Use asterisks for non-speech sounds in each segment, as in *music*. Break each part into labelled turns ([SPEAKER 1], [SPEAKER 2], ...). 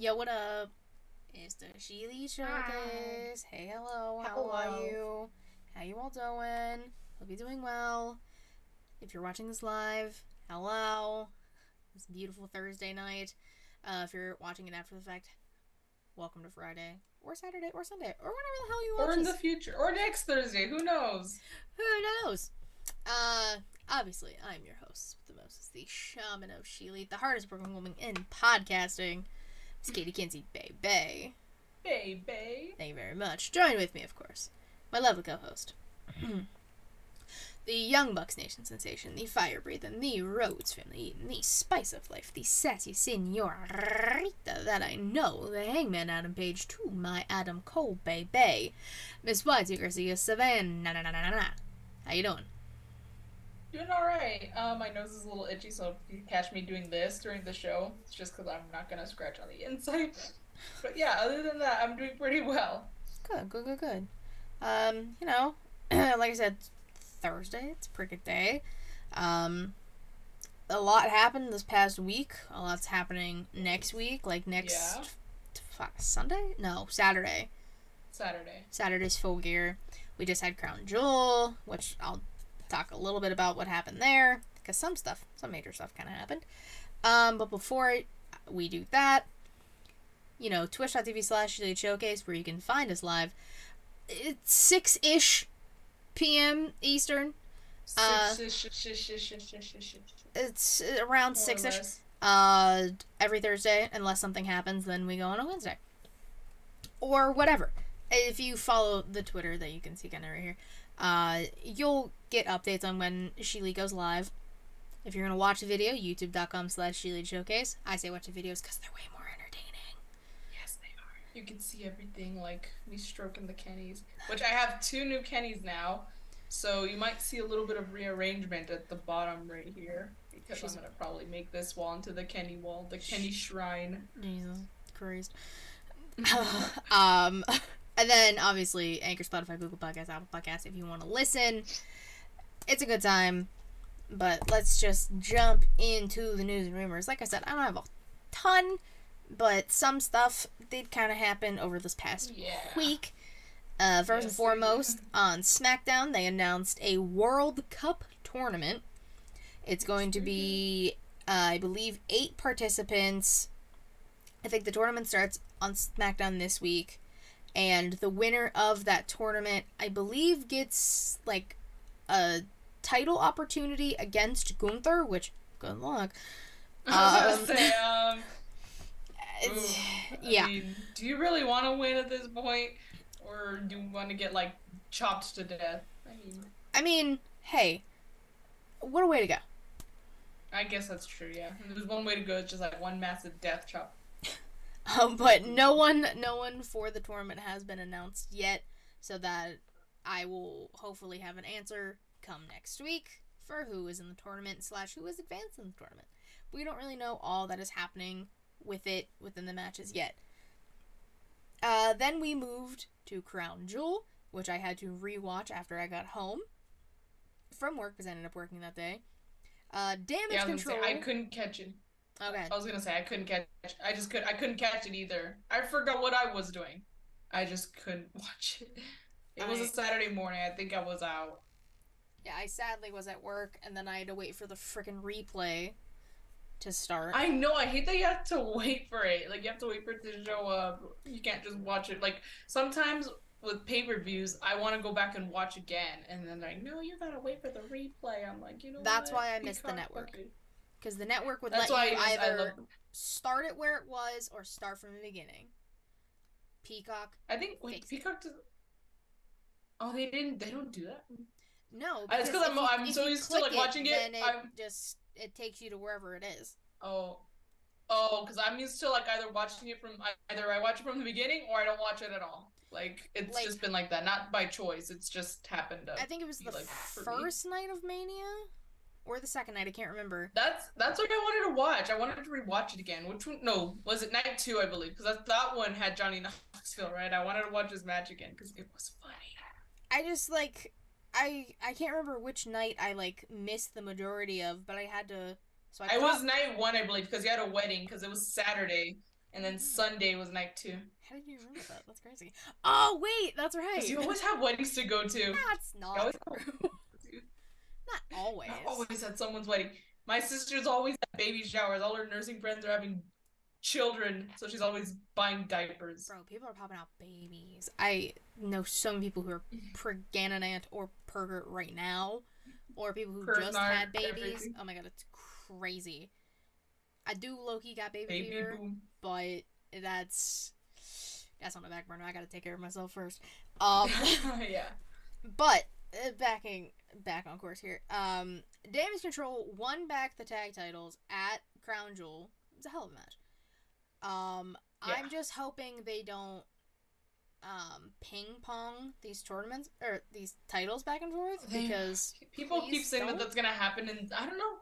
[SPEAKER 1] Yo, what up? It's the Sheely Showcase. Hey, hello. How
[SPEAKER 2] Hello.
[SPEAKER 1] are you? How you all doing? Hope you're doing well. If you're watching this live, hello. It's a beautiful Thursday night. Uh, if you're watching it after the fact, welcome to Friday or Saturday or Sunday or whenever the hell you watch
[SPEAKER 2] Or in the future. Or next Thursday. Who knows?
[SPEAKER 1] Who knows? Uh, obviously, I'm your host with the most, the shaman of Sheely, the hardest working woman in podcasting. It's Katie Kinsey, baby.
[SPEAKER 2] Babe.
[SPEAKER 1] Thank you very much. Join with me, of course, my lovely co-host, *clears throat* the Young Bucks Nation sensation, the fire breathing, the Rhodes family eating, the spice of life, the sassy senorita that I know, the Hangman Adam Page to my Adam Cole, baby, Miss Whitey Garcia Savannah. Na na na na. How you doing?
[SPEAKER 2] Doing alright. Um, my nose is a little itchy, so if you catch me doing this during the show, it's just because I'm not gonna scratch on the inside. *laughs* But yeah, other than that, I'm doing pretty well.
[SPEAKER 1] Good, good, good, good. Um, you know, *clears throat* like I said, Thursday, it's a pretty good day. Um, a lot happened this past week. A lot's happening next week, like next
[SPEAKER 2] Yeah.
[SPEAKER 1] fuck, Sunday? No, Saturday.
[SPEAKER 2] Saturday.
[SPEAKER 1] Saturday's full gear. We just had Crown Jewel, which I'll talk a little bit about what happened there because some stuff, some major stuff kind of happened. Um, but before we do that, you know, twitch.tv slash showcase where you can find us live. It's 6 ish p.m. Eastern. Uh, it's around 6 ish. Uh, every Thursday, unless something happens, then we go on a Wednesday. Or whatever. If you follow the Twitter that you can see kind of right here, uh, you'll get updates on when Sheely goes live. If you're going to watch a video, youtube.com slash Sheely Showcase. I say watch the videos because they're way more entertaining.
[SPEAKER 2] Yes, they are. You can see everything, like me stroking the Kennys, which I have two new Kennys now. So you might see a little bit of rearrangement at the bottom right here because
[SPEAKER 1] She's-
[SPEAKER 2] I'm gonna probably make this wall into the Kenny wall, the Kenny shrine.
[SPEAKER 1] Jesus Christ. *laughs* um, *laughs* and then obviously Anchor, Spotify, Google Podcasts, Apple Podcasts. If you want to listen, it's a good time. But let's just jump into the news and rumors. Like I said, I don't have a ton, but some stuff did kind of happen over this past
[SPEAKER 2] Yeah.
[SPEAKER 1] week. Uh, first and
[SPEAKER 2] Yes, they
[SPEAKER 1] foremost, on SmackDown, they announced a World Cup tournament. It's going to be, uh, I believe, eight participants. I think the tournament starts on SmackDown this week, and the winner of that tournament, I believe, gets like a title opportunity against Gunther, which good luck. *laughs* Um, It's-
[SPEAKER 2] ooh, I
[SPEAKER 1] yeah.
[SPEAKER 2] mean, do you really want to win at this point, or do you want to get like chopped to death? I mean,
[SPEAKER 1] I mean, hey, what a way to go.
[SPEAKER 2] I guess that's true. Yeah, there's one way to go. It's just like one massive death chop. *laughs*
[SPEAKER 1] Um, but no one, no one for the tournament has been announced yet, so that I will hopefully have an answer come next week for who is in the tournament slash who is advanced in the tournament. We don't really know all that is happening with it within the matches yet. Uh, then we moved to Crown Jewel, which I had to rewatch after I got home from work because I ended up working that day. Uh, damage
[SPEAKER 2] Yeah, I
[SPEAKER 1] control.
[SPEAKER 2] say I couldn't catch it.
[SPEAKER 1] okay.
[SPEAKER 2] I was gonna say I couldn't catch. I just could. I couldn't catch it either. I forgot what I was doing. I just couldn't *laughs* watch it. It was
[SPEAKER 1] I-
[SPEAKER 2] a Saturday morning. I think I was out.
[SPEAKER 1] Yeah, I sadly was at work, and then I had to wait for the freaking replay to start.
[SPEAKER 2] I know. I hate that you have to *laughs* wait for it. Like you have to wait for it to show up. You can't just watch it. Like sometimes with pay per views, I want to go back and watch again, and then they're like, no, you gotta wait for the replay. I'm like, you know.
[SPEAKER 1] That's
[SPEAKER 2] what?
[SPEAKER 1] why I miss the network. Because the network would
[SPEAKER 2] That's
[SPEAKER 1] let you
[SPEAKER 2] I, I
[SPEAKER 1] either
[SPEAKER 2] love.
[SPEAKER 1] start it where it was or start from the beginning. Peacock,
[SPEAKER 2] I think wait, Peacock. Does... Oh, they didn't. They don't do that.
[SPEAKER 1] No.
[SPEAKER 2] Uh, it's 'cause
[SPEAKER 1] if
[SPEAKER 2] I'm-
[SPEAKER 1] you-
[SPEAKER 2] I'm so used to, like, watching it,
[SPEAKER 1] Then it
[SPEAKER 2] I'm-
[SPEAKER 1] just it takes you to wherever it is.
[SPEAKER 2] Oh, oh, because I'm used to like either watching it from either I watch it from the beginning or I don't watch it at all. Like it's
[SPEAKER 1] Like-
[SPEAKER 2] just been like that, not by choice. It's just happened.
[SPEAKER 1] I think it was the
[SPEAKER 2] like,
[SPEAKER 1] first night of Mania, or the second night. I can't remember.
[SPEAKER 2] That's that's what I wanted to watch. I wanted to rewatch it again. Which one? No, was it night two? I believe because that that one had Johnny Knoxville, right? I wanted to watch his match again because it was funny.
[SPEAKER 1] I just like I I can't remember which night I like missed the majority of, but I had to. So I
[SPEAKER 2] It was night one, I believe, because you had a wedding because it was Saturday. and then Sunday was night two.
[SPEAKER 1] How did you remember that? That's crazy. Oh wait, that's right.
[SPEAKER 2] you always have weddings to go to.
[SPEAKER 1] That's not
[SPEAKER 2] always
[SPEAKER 1] true. Not always.
[SPEAKER 2] I always at someone's wedding. My sister's always at baby showers. All her nursing friends are having children, so she's always buying diapers.
[SPEAKER 1] Bro, people are popping out babies. I know some people who are *laughs* pregnant or pervert right now, or people who just had babies.
[SPEAKER 2] everything.
[SPEAKER 1] Oh my god, it's crazy. I do Loki got baby,
[SPEAKER 2] Baby
[SPEAKER 1] fever,
[SPEAKER 2] boom.
[SPEAKER 1] but that's that's on the back burner. I gotta take care of myself first. Um, *laughs*
[SPEAKER 2] yeah.
[SPEAKER 1] but uh, backing back on course here. Um, Damage Control won back the tag titles at Crown Jewel. It's a hell of a match. Um, I'm just hoping they don't um ping pong these tournaments or these titles back and forth because *laughs*
[SPEAKER 2] People keep saying
[SPEAKER 1] don't.
[SPEAKER 2] that that's gonna happen, and I don't know.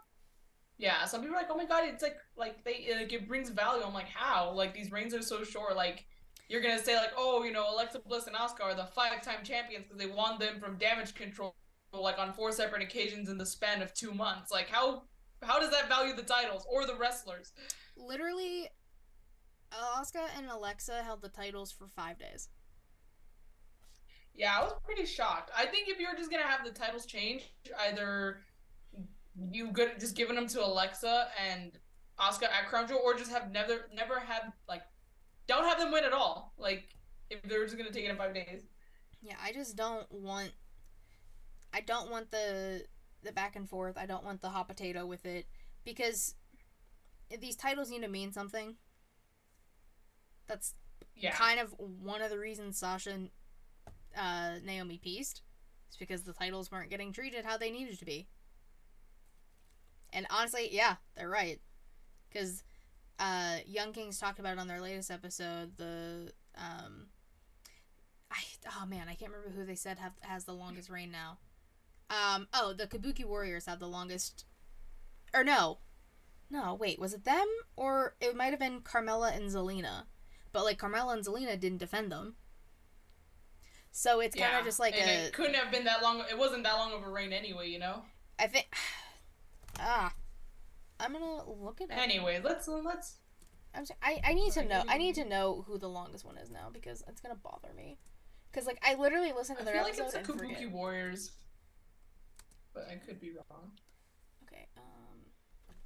[SPEAKER 2] Yeah, some people are like, "Oh my god, it's like like they like it brings value." I'm like, "How? Like these reigns are so short. Like you're gonna say like, oh, you know, Alexa Bliss and Asuka are the five-time champions because they won them from Damage Control like on four separate occasions in the span of two months. Like how how does that value the titles or the wrestlers?
[SPEAKER 1] literally Asuka and Alexa held the titles for five days.
[SPEAKER 2] Yeah, I was pretty shocked. I think if you're just gonna have the titles change, either you good just giving them to Alexa and Asuka at Crown Jewel, or just have never never have like don't have them win at all. Like if they're just gonna take it in five days.
[SPEAKER 1] Yeah, I just don't want. I don't want the the back and forth. I don't want the hot potato with it because these titles need to mean something. That's
[SPEAKER 2] Yeah.
[SPEAKER 1] kind of one of the reasons Sasha and uh, Naomi pieced. It's because the titles weren't getting treated how they needed to be. And honestly, yeah, they're right. Because uh, Young Kings talked about it on their latest episode. The um, I oh man, I can't remember who they said have has the longest reign now. Um, oh, the Kabuki Warriors have the longest. Or no, no, wait, was it them or it might have been Carmella and Zelina, but like Carmella and Zelina didn't defend them. So it's kind
[SPEAKER 2] yeah.
[SPEAKER 1] of just like
[SPEAKER 2] and
[SPEAKER 1] a.
[SPEAKER 2] it couldn't have been that long. It wasn't that long of a reign anyway, you know.
[SPEAKER 1] I think. *sighs* Ah, I'm gonna look at it.
[SPEAKER 2] Anyway, let's let's.
[SPEAKER 1] I'm sorry, I, I need to know. I need to know who the longest one is now because it's gonna bother me. Cause like I literally listen to their
[SPEAKER 2] feel like
[SPEAKER 1] episode
[SPEAKER 2] it's a
[SPEAKER 1] and forget.
[SPEAKER 2] Warriors, but I could be wrong.
[SPEAKER 1] Okay. Um.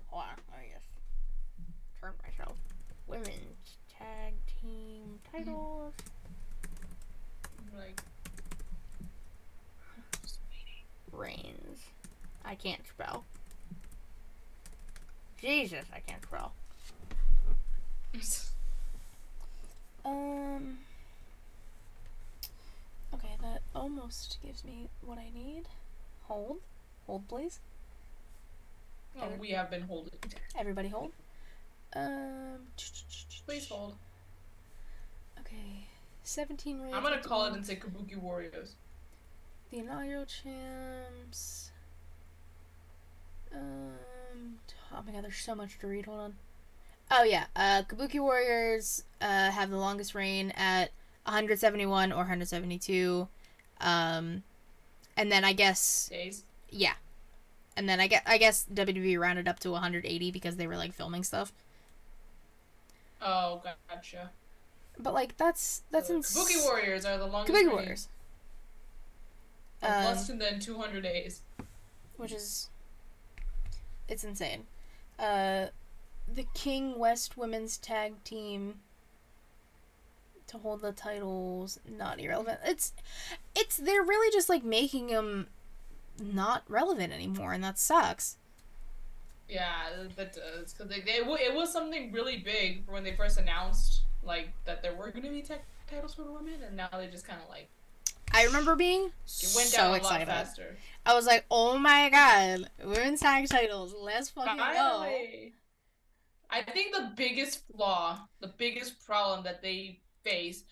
[SPEAKER 1] Hold on. Me just turn myself. Women's tag team titles.
[SPEAKER 2] Like *sighs*
[SPEAKER 1] Reigns. I can't spell. Jesus, I can't spell. *laughs* Um. Okay, that almost gives me what I need. Hold. Hold, please.
[SPEAKER 2] oh, we have been holding.
[SPEAKER 1] Everybody hold. Um.
[SPEAKER 2] Please hold.
[SPEAKER 1] Okay. 17 reigns.
[SPEAKER 2] I'm gonna call it and say Kabuki Warriors.
[SPEAKER 1] The inaugural champs. Um. Oh my god, there's so much to read. Hold on. Oh yeah, uh, Kabuki Warriors uh, have the longest reign at 171 or 172. Um, and then I guess
[SPEAKER 2] Days.
[SPEAKER 1] yeah, and then I guess I guess WWE rounded up to 180 because they were like filming stuff.
[SPEAKER 2] Oh, gotcha.
[SPEAKER 1] But like that's that's
[SPEAKER 2] So
[SPEAKER 1] ins-
[SPEAKER 2] Kabuki Warriors are the longest.
[SPEAKER 1] Kabuki Warriors, Um,
[SPEAKER 2] less than 200 days.
[SPEAKER 1] which is it's insane. Uh, the King West Women's Tag Team to hold the titles not irrelevant. It's it's they're really just like making them not relevant anymore, and that sucks.
[SPEAKER 2] Yeah, that does because they, they it was something really big when they first announced like that there were going to be tag titles for the women, and now they just kind of like
[SPEAKER 1] I remember being
[SPEAKER 2] it went
[SPEAKER 1] so excited. I was like, "Oh my god, women's tag titles! Let's fucking go!"
[SPEAKER 2] I think the biggest flaw, the biggest problem that they faced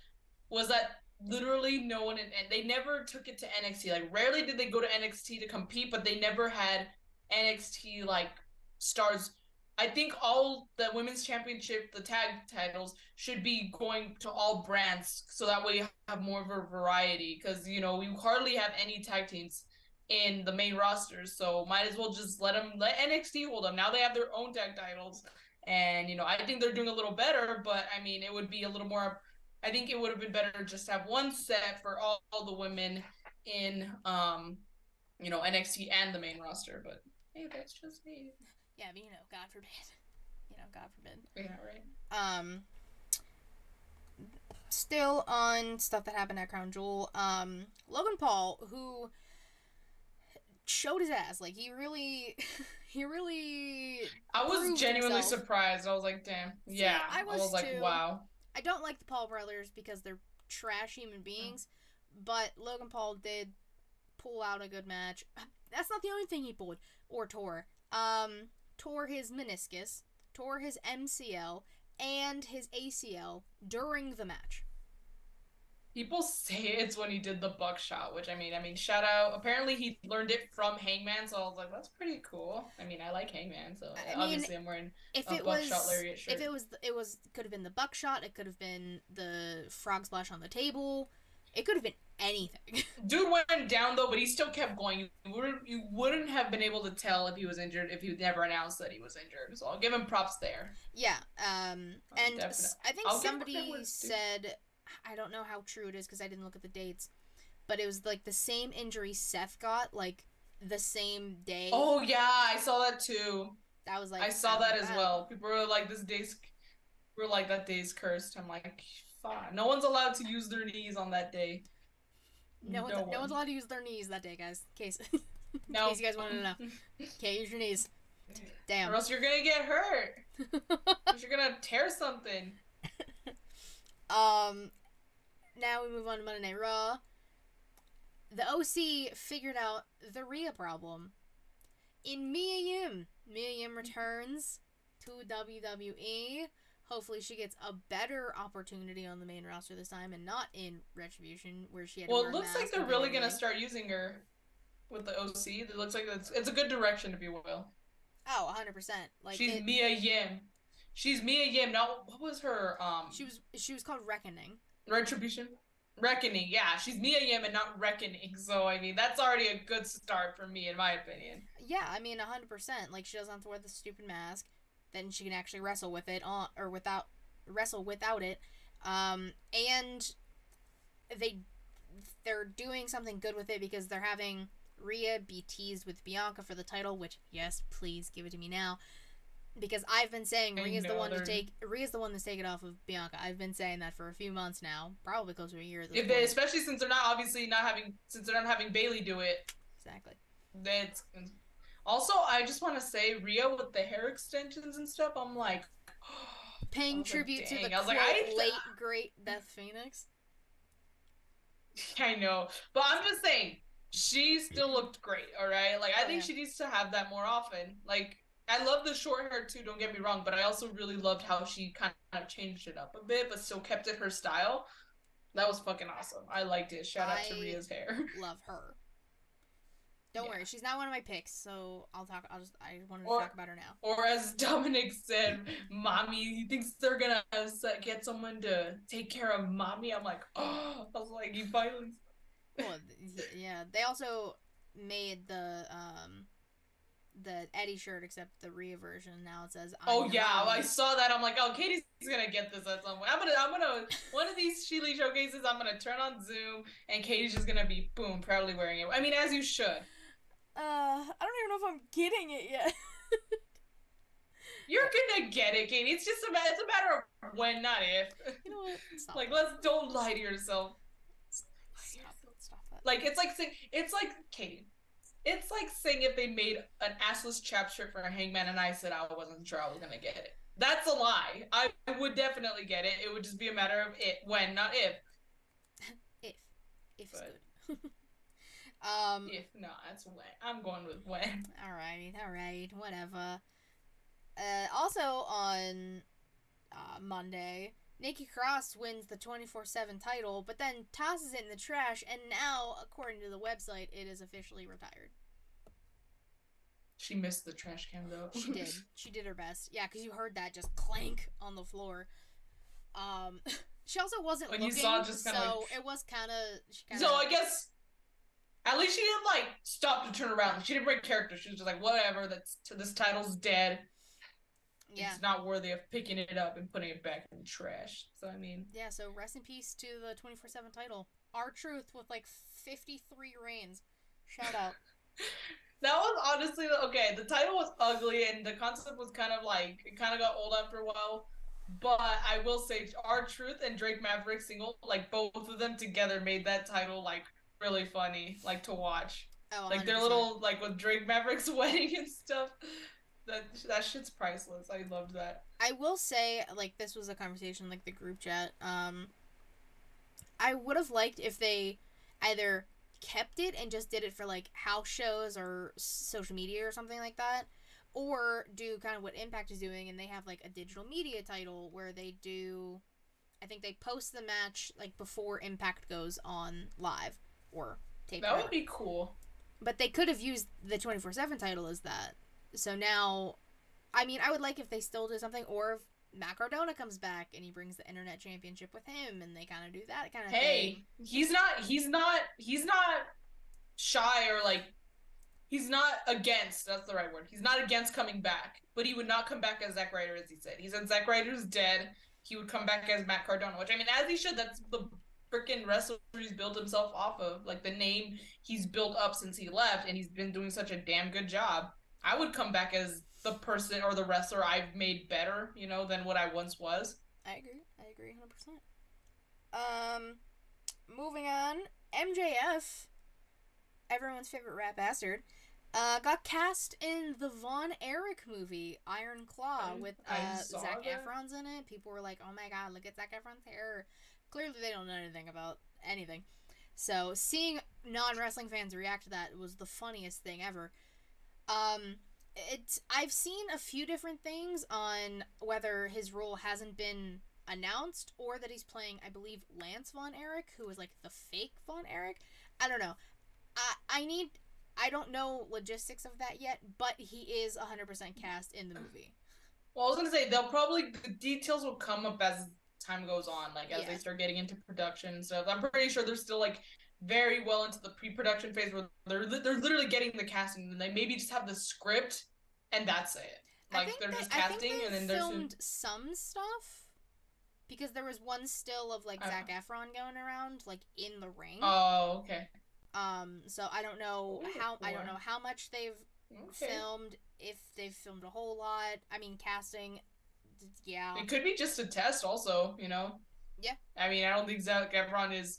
[SPEAKER 2] was that literally no one, and they never took it to NXT. Like, rarely did they go to NXT to compete, but they never had NXT like stars. I think all the women's championship, the tag titles, should be going to all brands, so that way you have more of a variety. Because you know we hardly have any tag teams in the main rosters, so might as well just let them let NXT hold them. Now they have their own tag titles, And you know, I think they're doing a little better, but I mean, it would be a little more. I think it would have been better to just to have one set for all, all the women in, um, you know, NXT and the main roster. But hey, that's just me.
[SPEAKER 1] Yeah, but you know, God forbid. *laughs* You know, God forbid.
[SPEAKER 2] Yeah, right.
[SPEAKER 1] Um, still on stuff that happened at Crown Jewel. Um, Logan Paul, who showed his ass, like he really, *laughs* he really.
[SPEAKER 2] I was genuinely
[SPEAKER 1] himself.
[SPEAKER 2] surprised. I was like, damn.
[SPEAKER 1] See,
[SPEAKER 2] Yeah,
[SPEAKER 1] I was
[SPEAKER 2] like,
[SPEAKER 1] too.
[SPEAKER 2] wow.
[SPEAKER 1] I don't like the Paul brothers because they're trash human beings, but Logan Paul did pull out a good match. That's not the only thing he pulled or tore. Um, tore his meniscus, tore his MCL, and his ACL during the match.
[SPEAKER 2] People say it's when he did the buckshot, which I mean, I mean, shout out. Apparently, he learned it from Hangman, so I was like, that's pretty cool. I mean, I like Hangman, so
[SPEAKER 1] I mean,
[SPEAKER 2] obviously I'm wearing.
[SPEAKER 1] If
[SPEAKER 2] A
[SPEAKER 1] it was,
[SPEAKER 2] lariat shirt.
[SPEAKER 1] if it was, it was could have been the buckshot. It could have been the frog splash on the table. It could have been anything. *laughs*
[SPEAKER 2] Dude went down though, but he still kept going. You wouldn't, you wouldn't have been able to tell if he was injured if he never announced that he was injured. So I'll give him props there.
[SPEAKER 1] Yeah, um,
[SPEAKER 2] Oh,
[SPEAKER 1] and s- I think
[SPEAKER 2] I'll
[SPEAKER 1] somebody
[SPEAKER 2] credit where it's due.
[SPEAKER 1] said, I don't know how true it is because I didn't look at the dates, but it was like the same injury Seth got, like the same day.
[SPEAKER 2] Oh yeah, I saw that too.
[SPEAKER 1] that was like
[SPEAKER 2] I saw that as
[SPEAKER 1] wow.
[SPEAKER 2] well. People were like, "This day's," we're like, "That day's cursed." I'm like, "Fine." No one's allowed to use their knees on that day.
[SPEAKER 1] No, one's, no one's allowed to use their knees that day, guys. In case, *laughs* in
[SPEAKER 2] No.
[SPEAKER 1] case you guys wanted to know, can't use your knees. Damn.
[SPEAKER 2] Or else you're gonna get hurt. You're gonna tear something. *laughs*
[SPEAKER 1] Um, now we move on to Monday Night Raw. The OC figured out the Rhea problem. In Mia Yim, Mia Yim returns to WWE. Hopefully, she gets a better opportunity on the main roster this time, and not in Retribution, where she had. to
[SPEAKER 2] Well, it looks like they're really gonna start using her with the OC. It looks like it's it's a good direction, if you will.
[SPEAKER 1] Oh, 100 percent. Like
[SPEAKER 2] She's
[SPEAKER 1] it-
[SPEAKER 2] Mia Yim. She's Mia Yim. Now, what was her um
[SPEAKER 1] she was she was called Reckoning.
[SPEAKER 2] retribution? Reckoning. Yeah, she's Mia Yim and not Reckoning. So I mean, that's already a good start for me, in my opinion.
[SPEAKER 1] Yeah, I mean, hundred percent. Like she doesn't have to wear the stupid mask. Then she can actually wrestle with it on or without wrestle without it. Um, and they they're doing something good with it because they're having Rhea be teased with Bianca for the title. Which yes, please give it to me now. Because I've been saying Rhea's the one to take Rhea's the one to take it off of Bianca. I've been saying that for a few months now, probably close to a year.
[SPEAKER 2] If they, especially since they're not obviously not having since they're not having Bayley do it,
[SPEAKER 1] exactly.
[SPEAKER 2] that's also I just want to say Rhea with the hair extensions and stuff. I'm like, *gasps*
[SPEAKER 1] Paying
[SPEAKER 2] I was like,
[SPEAKER 1] tribute to the
[SPEAKER 2] I was
[SPEAKER 1] quote,
[SPEAKER 2] like, I-
[SPEAKER 1] late great Beth Phoenix. *laughs*
[SPEAKER 2] I know, but I'm just saying she still looked great. All right, like I
[SPEAKER 1] Oh,
[SPEAKER 2] think
[SPEAKER 1] yeah.
[SPEAKER 2] she needs to have that more often. Like I love the short hair too. Don't get me wrong, but I also really loved how she kind of changed it up a bit, but still kept it her style. That was fucking awesome. I liked it. Shout out to
[SPEAKER 1] I-
[SPEAKER 2] Rhea's hair. *laughs*
[SPEAKER 1] love her. Don't
[SPEAKER 2] Yeah.
[SPEAKER 1] worry, she's not one of my picks, so I'll talk. I'll just I wanted to
[SPEAKER 2] Or-
[SPEAKER 1] talk about her now.
[SPEAKER 2] Or as Dominic said, "Mommy, he thinks they're gonna get someone to take care of mommy." I'm like, oh, *gasps* I was like, you finally.
[SPEAKER 1] Well, yeah, they also made the um the Eddie shirt, except the Rhea version. Now it says. I'm
[SPEAKER 2] Oh yeah. I saw that. I'm like, oh, Katie's gonna get this at some point. I'm gonna, I'm gonna, one of these Sheely showcases, I'm gonna turn on Zoom, and Katie's just gonna be boom, proudly wearing it. I mean, as you should.
[SPEAKER 1] Uh, I don't even know if I'm getting it yet.
[SPEAKER 2] You're gonna get it, Katie. It's just a, ma- it's a matter of when, not if.
[SPEAKER 1] you know what? *laughs* Stop
[SPEAKER 2] like, let's don't lie to yourself.
[SPEAKER 1] stop, stop that.
[SPEAKER 2] Like, it's like saying, it's like Katie. It's like saying if they made an assless chap shirt for a Hangman, and I said I wasn't sure I was gonna get it. That's a lie. I would definitely get it. It would just be a matter of it when, not if. *laughs*
[SPEAKER 1] if if
[SPEAKER 2] But-
[SPEAKER 1] good. *laughs* um.
[SPEAKER 2] If not, that's when. I'm going with when. *laughs*
[SPEAKER 1] All right, all right, whatever. Uh, also on uh, Monday, Nikki Cross wins the 24 7 title, but then tosses it in the trash, and now, according to the website, it is officially retired.
[SPEAKER 2] She missed the trash can though.
[SPEAKER 1] She did. *laughs* she did her best. Yeah, because you heard that just clank on the floor. Um, *laughs* she also wasn't
[SPEAKER 2] When you
[SPEAKER 1] looking,
[SPEAKER 2] saw just
[SPEAKER 1] so
[SPEAKER 2] like-
[SPEAKER 1] it was kind of.
[SPEAKER 2] so I guess at least she didn't like stop to turn around. She didn't break character. She was just like, whatever. That's this title's dead.
[SPEAKER 1] Yeah.
[SPEAKER 2] It's not worthy of picking it up and putting it back in the trash. So I mean,
[SPEAKER 1] Yeah, so rest in peace to the 24 7 title. R-Truth with like 53 reigns. Shout out. *laughs*
[SPEAKER 2] that was honestly okay. The title was ugly and the concept was kind of like it kind of got old after a while. But I will say, R-Truth and Drake Maverick single, like both of them together, made that title like really funny, like to watch.
[SPEAKER 1] Oh,
[SPEAKER 2] Like their little like with Drake Maverick's *laughs* wedding and stuff. That that shit's priceless. I loved that.
[SPEAKER 1] I will say, like, this was a conversation, like the group chat. Um, I would have liked if they either kept it and just did it for like house shows or social media or something like that, or do kind of what Impact is doing and they have like a digital media title where they do. I think they post the match like before Impact goes on live or tape.
[SPEAKER 2] That would be cool.
[SPEAKER 1] But they could have used the 24 7 title as that. So now, I mean, I would like if they still do something, or if Matt Cardona comes back and he brings the Internet Championship with him and they kind of do that kind of
[SPEAKER 2] Hey, he's not he's not he's not shy or like he's not against that's the right word. He's not against coming back, but he would not come back as Zack Ryder as he said. He said Zack Ryder's dead. He would come back as Matt Cardona, which I mean as he should. That's the freaking wrestler he's built himself off of. Like the name he's built up since he left and he's been doing such a damn good job. I would come back as the person or the wrestler I've made better, you know, than what I once was.
[SPEAKER 1] I agree. I agree 100%. Um, moving on, MJF, everyone's favorite rap bastard, uh, got cast in the Von Erich movie Iron Claw
[SPEAKER 2] I-
[SPEAKER 1] with uh,
[SPEAKER 2] Zac.
[SPEAKER 1] Efron's in it. People were like, "Oh my god, look at Zac Efron's hair." Clearly, they don't know anything about anything. So seeing non-wrestling fans react to that was the funniest thing ever. Um, it's I've seen a few different things on whether his role hasn't been announced or that he's playing, I believe, Lance Von Erich, who is like the fake Von Erich. I don't know. I I need. I don't know logistics of that yet, but he is 100% cast in the movie.
[SPEAKER 2] Well, I was gonna say they'll probably the details will come up as time goes on, like as
[SPEAKER 1] Yeah.
[SPEAKER 2] they start getting into production stuff. I'm pretty sure they're still like very well into the pre-production phase where they're they're literally getting the casting, and they maybe just have the script, and that's it. Like they're
[SPEAKER 1] they-
[SPEAKER 2] just casting, and then there's
[SPEAKER 1] filmed some stuff because there was one still of like
[SPEAKER 2] Uh.
[SPEAKER 1] Zac Efron going around like in the ring.
[SPEAKER 2] oh okay,
[SPEAKER 1] Um, so I don't know
[SPEAKER 2] Ooh,
[SPEAKER 1] how I don't know how much they've
[SPEAKER 2] okay.
[SPEAKER 1] filmed, if they've filmed a whole lot. I mean, casting, yeah.
[SPEAKER 2] It could be just a test, also. You know.
[SPEAKER 1] Yeah.
[SPEAKER 2] I mean, I don't think Zac Efron is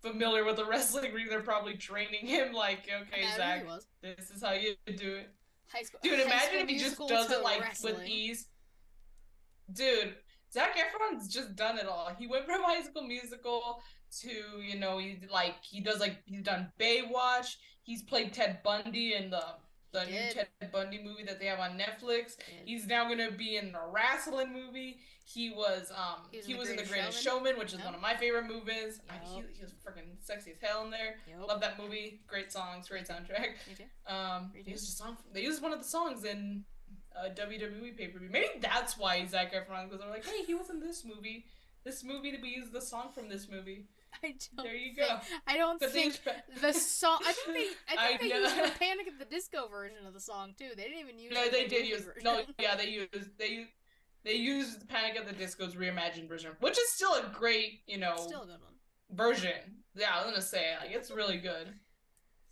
[SPEAKER 2] familiar with the *laughs* wrestling ring. They're probably training him like, okay,
[SPEAKER 1] Zac,
[SPEAKER 2] this is how you do it.
[SPEAKER 1] High school.
[SPEAKER 2] Dude,
[SPEAKER 1] High
[SPEAKER 2] imagine
[SPEAKER 1] School
[SPEAKER 2] if he just does it like with ease. Dude, Zac Efron's just done it all. He went from *laughs* High School Musical to you know he like he does like he's done Baywatch. He's played Ted Bundy in the the
[SPEAKER 1] He
[SPEAKER 2] new. Ted Bundy movie that they have on Netflix.
[SPEAKER 1] Yeah.
[SPEAKER 2] He's now gonna be in the wrestling movie. He was um
[SPEAKER 1] He was
[SPEAKER 2] he
[SPEAKER 1] in The
[SPEAKER 2] was in The
[SPEAKER 1] Greatest Showman.
[SPEAKER 2] Showman, which is
[SPEAKER 1] Yep.
[SPEAKER 2] one of my favorite movies. I-
[SPEAKER 1] Yep.
[SPEAKER 2] he, he was freaking sexy as hell in there.
[SPEAKER 1] Yep.
[SPEAKER 2] Love that movie. Great songs, great soundtrack. *laughs* Um, they
[SPEAKER 1] too.
[SPEAKER 2] used a song. They used one of the songs in a WWE pay per view. Maybe that's why Zac Efron because they're like, hey, he was in this movie. This movie, that we used the song from this movie. *laughs*
[SPEAKER 1] I don't.
[SPEAKER 2] There you
[SPEAKER 1] think-
[SPEAKER 2] go.
[SPEAKER 1] I don't
[SPEAKER 2] But
[SPEAKER 1] think the song. I think they. *laughs* I
[SPEAKER 2] I
[SPEAKER 1] they
[SPEAKER 2] know.
[SPEAKER 1] used the Panic at the Disco version of the song too. They didn't even use.
[SPEAKER 2] no, they did use.
[SPEAKER 1] version.
[SPEAKER 2] No, *laughs* yeah, they used. They used. They used Panic at the Disco's reimagined version, which is still a great, you know,
[SPEAKER 1] Still a good one.
[SPEAKER 2] version. Yeah, I was gonna say like it's really good.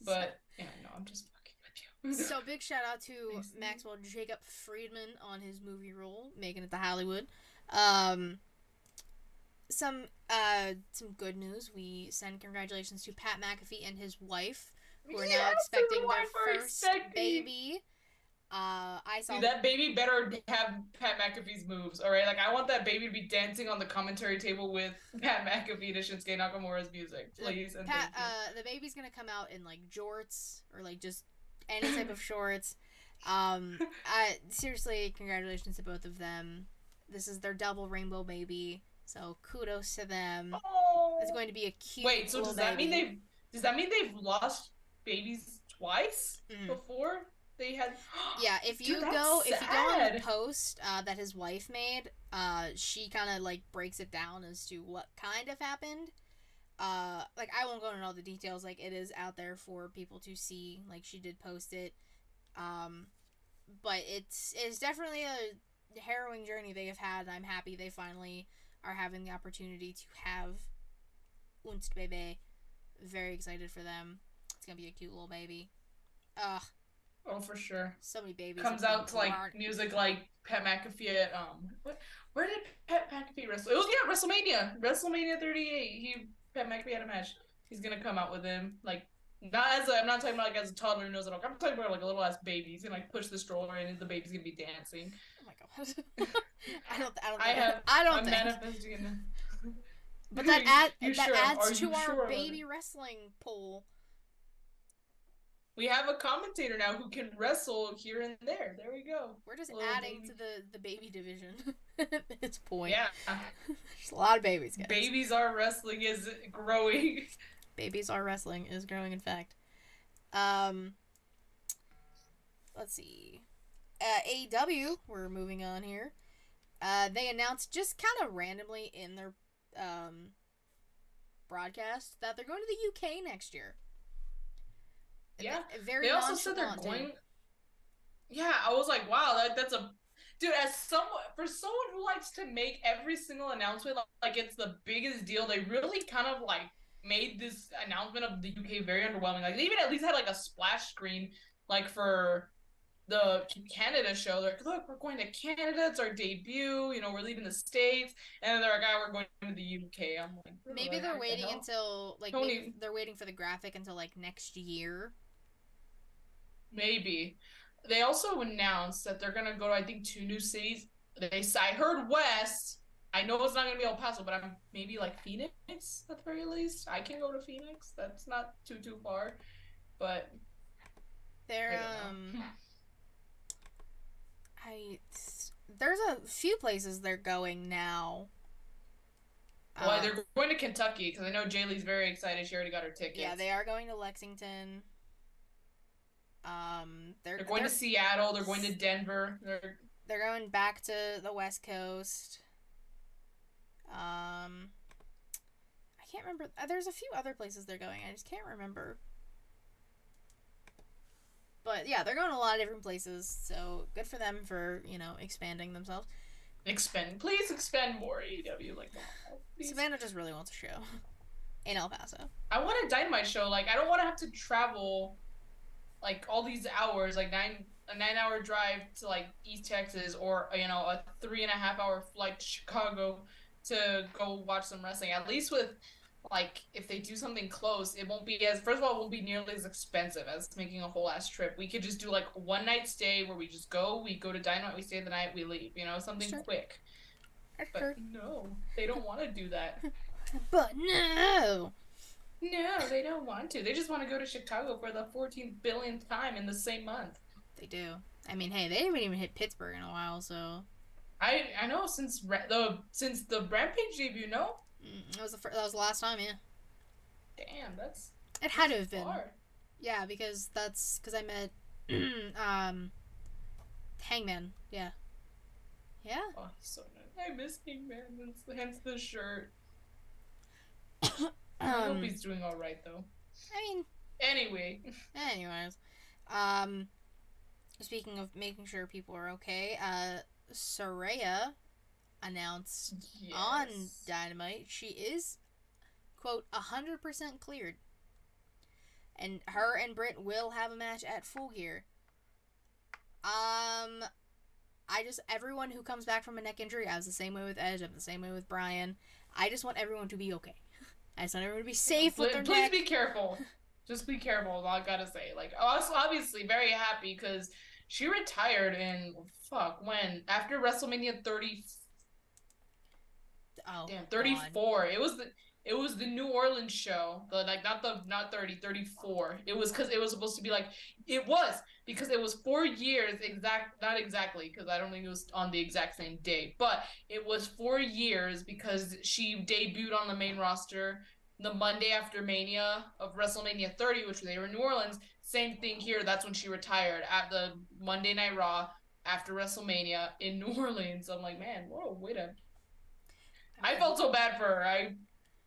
[SPEAKER 2] But yeah, no, I'm just fucking with you.
[SPEAKER 1] So big shout out to
[SPEAKER 2] Thanks.
[SPEAKER 1] Maxwell Jacob Friedman on his movie role, making it to Hollywood. Um, some uh some good news. We send congratulations to Pat McAfee and his wife, who are now expecting their first
[SPEAKER 2] expecting.
[SPEAKER 1] baby. Uh, I saw
[SPEAKER 2] Dude, that baby better have Pat McAfee's moves, all right? Like, I want that baby to be dancing on the commentary table with *laughs* Pat McAfee to Shinsuke Nakamura's music, please. And
[SPEAKER 1] Pat,
[SPEAKER 2] thank you.
[SPEAKER 1] uh, the baby's gonna come out in like jorts or like just any type of shorts. Um, *laughs* I seriously, congratulations to both of them. This is their double rainbow baby, so kudos to them.
[SPEAKER 2] oh.
[SPEAKER 1] It's going to be a cute.
[SPEAKER 2] Wait, so does that mean they've does that mean they've lost babies twice
[SPEAKER 1] Mhm.
[SPEAKER 2] before they had? *gasps*
[SPEAKER 1] Yeah, if you
[SPEAKER 2] that's
[SPEAKER 1] go if you go on the post uh, that his wife made, uh, she kind of like breaks it down as to what kind of happened. Uh, like I won't go into all the details. Like it is out there for people to see. Like she did post it. Um, but it's it's definitely a harrowing journey they have had. I'm happy they finally are having the opportunity to have Unst Baby. Very excited for them. It's gonna be a cute little baby. Ugh,
[SPEAKER 2] Oh, for sure.
[SPEAKER 1] so many babies.
[SPEAKER 2] Comes out to like
[SPEAKER 1] born.
[SPEAKER 2] music like Pat McAfee at um what where did Pat McAfee wrestle? It was yeah, WrestleMania. WrestleMania 38. He Pat McAfee had a match. He's gonna come out with him. Like not as a, I'm not talking about like as a toddler who knows it all. I'm talking about like a little ass baby. He's gonna like push the stroller in and the baby's gonna be dancing.
[SPEAKER 1] My god. *laughs* I don't. I don't.
[SPEAKER 2] I
[SPEAKER 1] Think,
[SPEAKER 2] have
[SPEAKER 1] I don't
[SPEAKER 2] I'm
[SPEAKER 1] think.
[SPEAKER 2] manifesting in *laughs*
[SPEAKER 1] But *laughs* that add, that
[SPEAKER 2] sure?
[SPEAKER 1] Adds
[SPEAKER 2] you
[SPEAKER 1] to our
[SPEAKER 2] sure
[SPEAKER 1] baby wrestling pool.
[SPEAKER 2] We have a commentator now who can wrestle here and there. There we go.
[SPEAKER 1] We're just
[SPEAKER 2] Little
[SPEAKER 1] adding
[SPEAKER 2] baby.
[SPEAKER 1] to the the baby division at this point.
[SPEAKER 2] Yeah.
[SPEAKER 1] There's a lot of babies, guys.
[SPEAKER 2] Babies are wrestling is growing.
[SPEAKER 1] Babies are wrestling is growing. In fact, um, let's see. Uh, AEW. We're moving on here. Uh, they announced just kind of randomly in their um broadcast that they're going to the UK next year.
[SPEAKER 2] Yeah.
[SPEAKER 1] Very
[SPEAKER 2] They also said they're going. Yeah, I was like, wow, that, that's a dude. As someone for someone who likes to make every single announcement like, like it's the biggest deal, they really kind of like made this announcement of the UK very underwhelming. Like they even at least had like a splash screen, like for the Canada show. They're like, look, we're going to Canada. It's our debut. You know, we're leaving the states, and then they're like, ah, we're going to the UK. I'm like, bro,
[SPEAKER 1] Maybe they're
[SPEAKER 2] what the
[SPEAKER 1] waiting until like maybe they're waiting for the graphic until like next year.
[SPEAKER 2] Maybe. They also announced that they're gonna go to I think two new cities. They I heard West. I know it's not gonna be El Paso, but I'm maybe like Phoenix at the very least. I can go to Phoenix. That's not too too far. But
[SPEAKER 1] They're um. *laughs* I there's a few places they're going now.
[SPEAKER 2] well,
[SPEAKER 1] Um,
[SPEAKER 2] they're going to Kentucky because I know Jaylee's very excited. She already got her tickets.
[SPEAKER 1] yeah, they are going to Lexington. Um, they're
[SPEAKER 2] They're going
[SPEAKER 1] they're,
[SPEAKER 2] to Seattle. They're going to Denver. They're
[SPEAKER 1] they're going back to the West Coast. Um, I can't remember. uh, There's a few other places they're going. I just can't remember. But yeah, they're going a lot of different places. So good for them for you know expanding themselves.
[SPEAKER 2] expend. Please expend more AEW. Like, please.
[SPEAKER 1] Savannah just really wants a show *laughs* in El Paso.
[SPEAKER 2] I want a dynamite show. Like I don't want to have to travel like all these hours, like nine a nine hour drive to like East Texas or you know a three and a half hour flight to Chicago to go watch some wrestling. At least with like if they do something close, it won't be as first of all it won't be nearly as expensive as making a whole ass trip. We could just do like one night stay where we just go, we go to dynamite, we stay the night, we leave. You know something
[SPEAKER 1] Sure.
[SPEAKER 2] quick. But no, they don't want to do that. *laughs*
[SPEAKER 1] But no.
[SPEAKER 2] No, they don't want to. They just want to go to Chicago for the 14 billionth time in the same month.
[SPEAKER 1] They do. I mean, hey, they haven't even hit Pittsburgh in a while, so
[SPEAKER 2] I I know since the since the Rampage debut. No,
[SPEAKER 1] that was the fir- that was the last time. Yeah,
[SPEAKER 2] damn, that's
[SPEAKER 1] it had to have been.
[SPEAKER 2] far.
[SPEAKER 1] Yeah, because that's because I met *clears throat* *clears throat* um Hangman. Yeah, yeah.
[SPEAKER 2] Oh, he's so nice. I miss him, man. Hence, hence the shirt. *coughs* I hope
[SPEAKER 1] Um,
[SPEAKER 2] he's doing all right though.
[SPEAKER 1] I mean,
[SPEAKER 2] Anyway, *laughs*
[SPEAKER 1] anyways, um, speaking of making sure people are okay, uh, Saraya announced on. Dynamite she is quote hundred percent cleared, and her and Britt will have a match at Full Gear. Um, I just everyone who comes back from a neck injury, I was the same way with Edge, I'm the same way with Brian. I just want everyone to be okay. I just want everyone to be safe with their
[SPEAKER 2] Please
[SPEAKER 1] neck.
[SPEAKER 2] be careful. Just be careful. all I gotta say. Like, I was obviously very happy because she retired in fuck when after WrestleMania 30
[SPEAKER 1] oh,
[SPEAKER 2] Damn,
[SPEAKER 1] God.
[SPEAKER 2] 34. It was the it was the New Orleans show. The like not the not 30, 34. It was cuz it was supposed to be like it was because it was 4 years exact not exactly cuz I don't think it was on the exact same day, but it was 4 years because she debuted on the main roster the Monday after Mania of WrestleMania 30, which they were in New Orleans. Same thing here. That's when she retired at the Monday Night Raw after WrestleMania in New *laughs* Orleans. I'm like, man, what a way to I felt so bad for her. I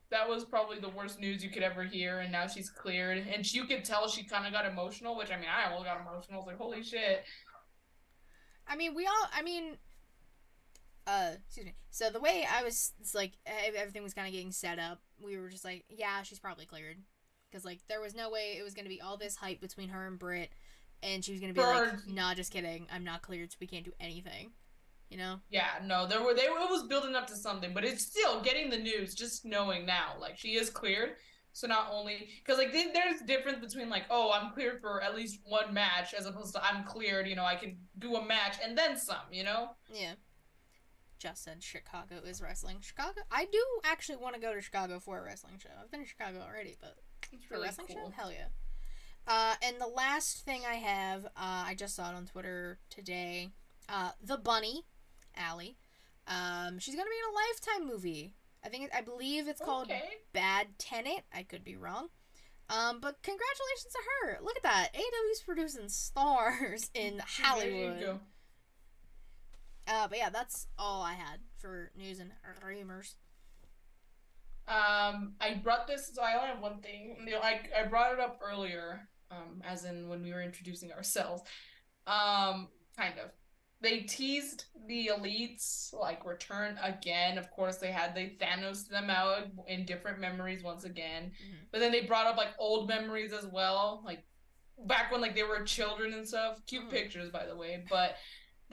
[SPEAKER 2] that was probably the worst news you could ever hear, and now she's cleared. And you could tell she kind of got emotional, which I mean, I almost got emotional. I was like, holy shit.
[SPEAKER 1] I mean, we all. I mean, uh, excuse me. So the way I was, it's like everything was kind of getting set up. We were just like, yeah, she's probably cleared, because like there was no way it was gonna be all this hype between her and Britt, and she was gonna be like, nah, just kidding, I'm not cleared, so we can't do anything. You know?
[SPEAKER 2] Yeah, no, there were they were, it was building up to something, but it's still getting the news. Just knowing now, like she is cleared. So not only because like there's difference between like oh I'm cleared for at least one match as opposed to I'm cleared. You know I can do a match and then some. You know.
[SPEAKER 1] Yeah. Just said Chicago is wrestling. Chicago. I do actually want to go to Chicago for a wrestling show. I've been to Chicago already, but
[SPEAKER 2] It's
[SPEAKER 1] for a
[SPEAKER 2] really
[SPEAKER 1] wrestling
[SPEAKER 2] cool.
[SPEAKER 1] show, hell yeah. Uh, and the last thing I have, uh, I just saw it on Twitter today. Uh, the Bunny, Allie. Um, she's gonna be in a Lifetime movie. I think I believe it's called
[SPEAKER 2] Okay.
[SPEAKER 1] Bad Tenant. I could be wrong. Um, but congratulations to her. Look at that. AEW's producing stars *laughs* in
[SPEAKER 2] There
[SPEAKER 1] Hollywood.
[SPEAKER 2] you go.
[SPEAKER 1] Uh, but yeah, that's all I had for news and rumors.
[SPEAKER 2] Um, I brought this, so I only have one thing. You know, I I brought it up earlier, um, as in when we were introducing ourselves. Um, kind of. They teased the elites like return again. Of course, they had they Thanos them out in different memories once again.
[SPEAKER 1] Mhm.
[SPEAKER 2] But then they brought up like old memories as well, like back when like they were children and stuff. Cute
[SPEAKER 1] Mhm.
[SPEAKER 2] pictures, by the way. But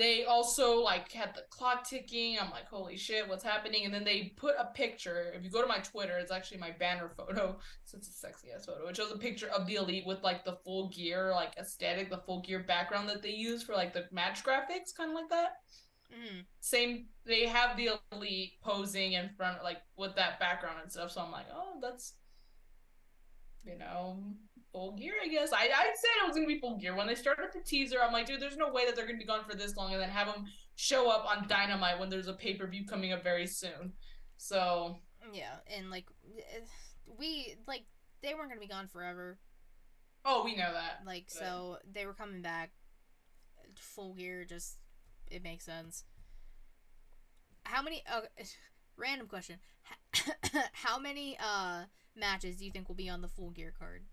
[SPEAKER 2] they also like had the clock ticking. I'm like, holy shit, what's happening? And then they put a picture. If you go to my Twitter, it's actually my banner photo. *laughs* So it's a sexy ass photo. It shows a picture of the elite with like the full gear, like aesthetic, the full gear background that they use for like the match graphics, kind of like that.
[SPEAKER 1] Mm.
[SPEAKER 2] Same, they have the elite posing in front, like with that background and stuff. So I'm like, oh, that's, you know, full gear, I guess. I, I said it was gonna be full gear when they started the teaser. I'm like, dude, there's no way that they're gonna be gone for this long, and then have them show up on Dynamite when there's a pay per view coming up very soon. So
[SPEAKER 1] Yeah, and like eh, we like they weren't gonna be gone forever.
[SPEAKER 2] oh, we know that.
[SPEAKER 1] Like
[SPEAKER 2] Good.
[SPEAKER 1] so they were coming back full gear. Just it makes sense. How many? Uh, *laughs* random question. *coughs* How many uh matches do you think will be on the full gear card?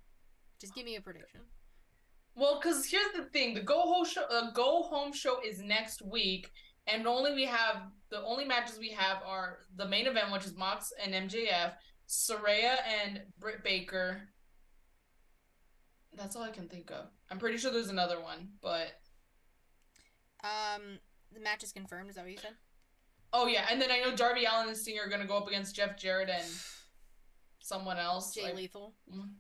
[SPEAKER 1] Just give me a prediction.
[SPEAKER 2] Well, because here's the thing: the go home show, uh, go home show is next week, and only we have the only matches we have are the main event, which is Mox and MJF, Saraya and Britt Baker. That's all I can think of. I'm pretty sure there's another one, but
[SPEAKER 1] Um, the match is confirmed. Is that what you said?
[SPEAKER 2] oh yeah, and then I know Darby Allin and Sting are gonna go up against Jeff Jarrett and someone else.
[SPEAKER 1] Jay
[SPEAKER 2] like-
[SPEAKER 1] Lethal.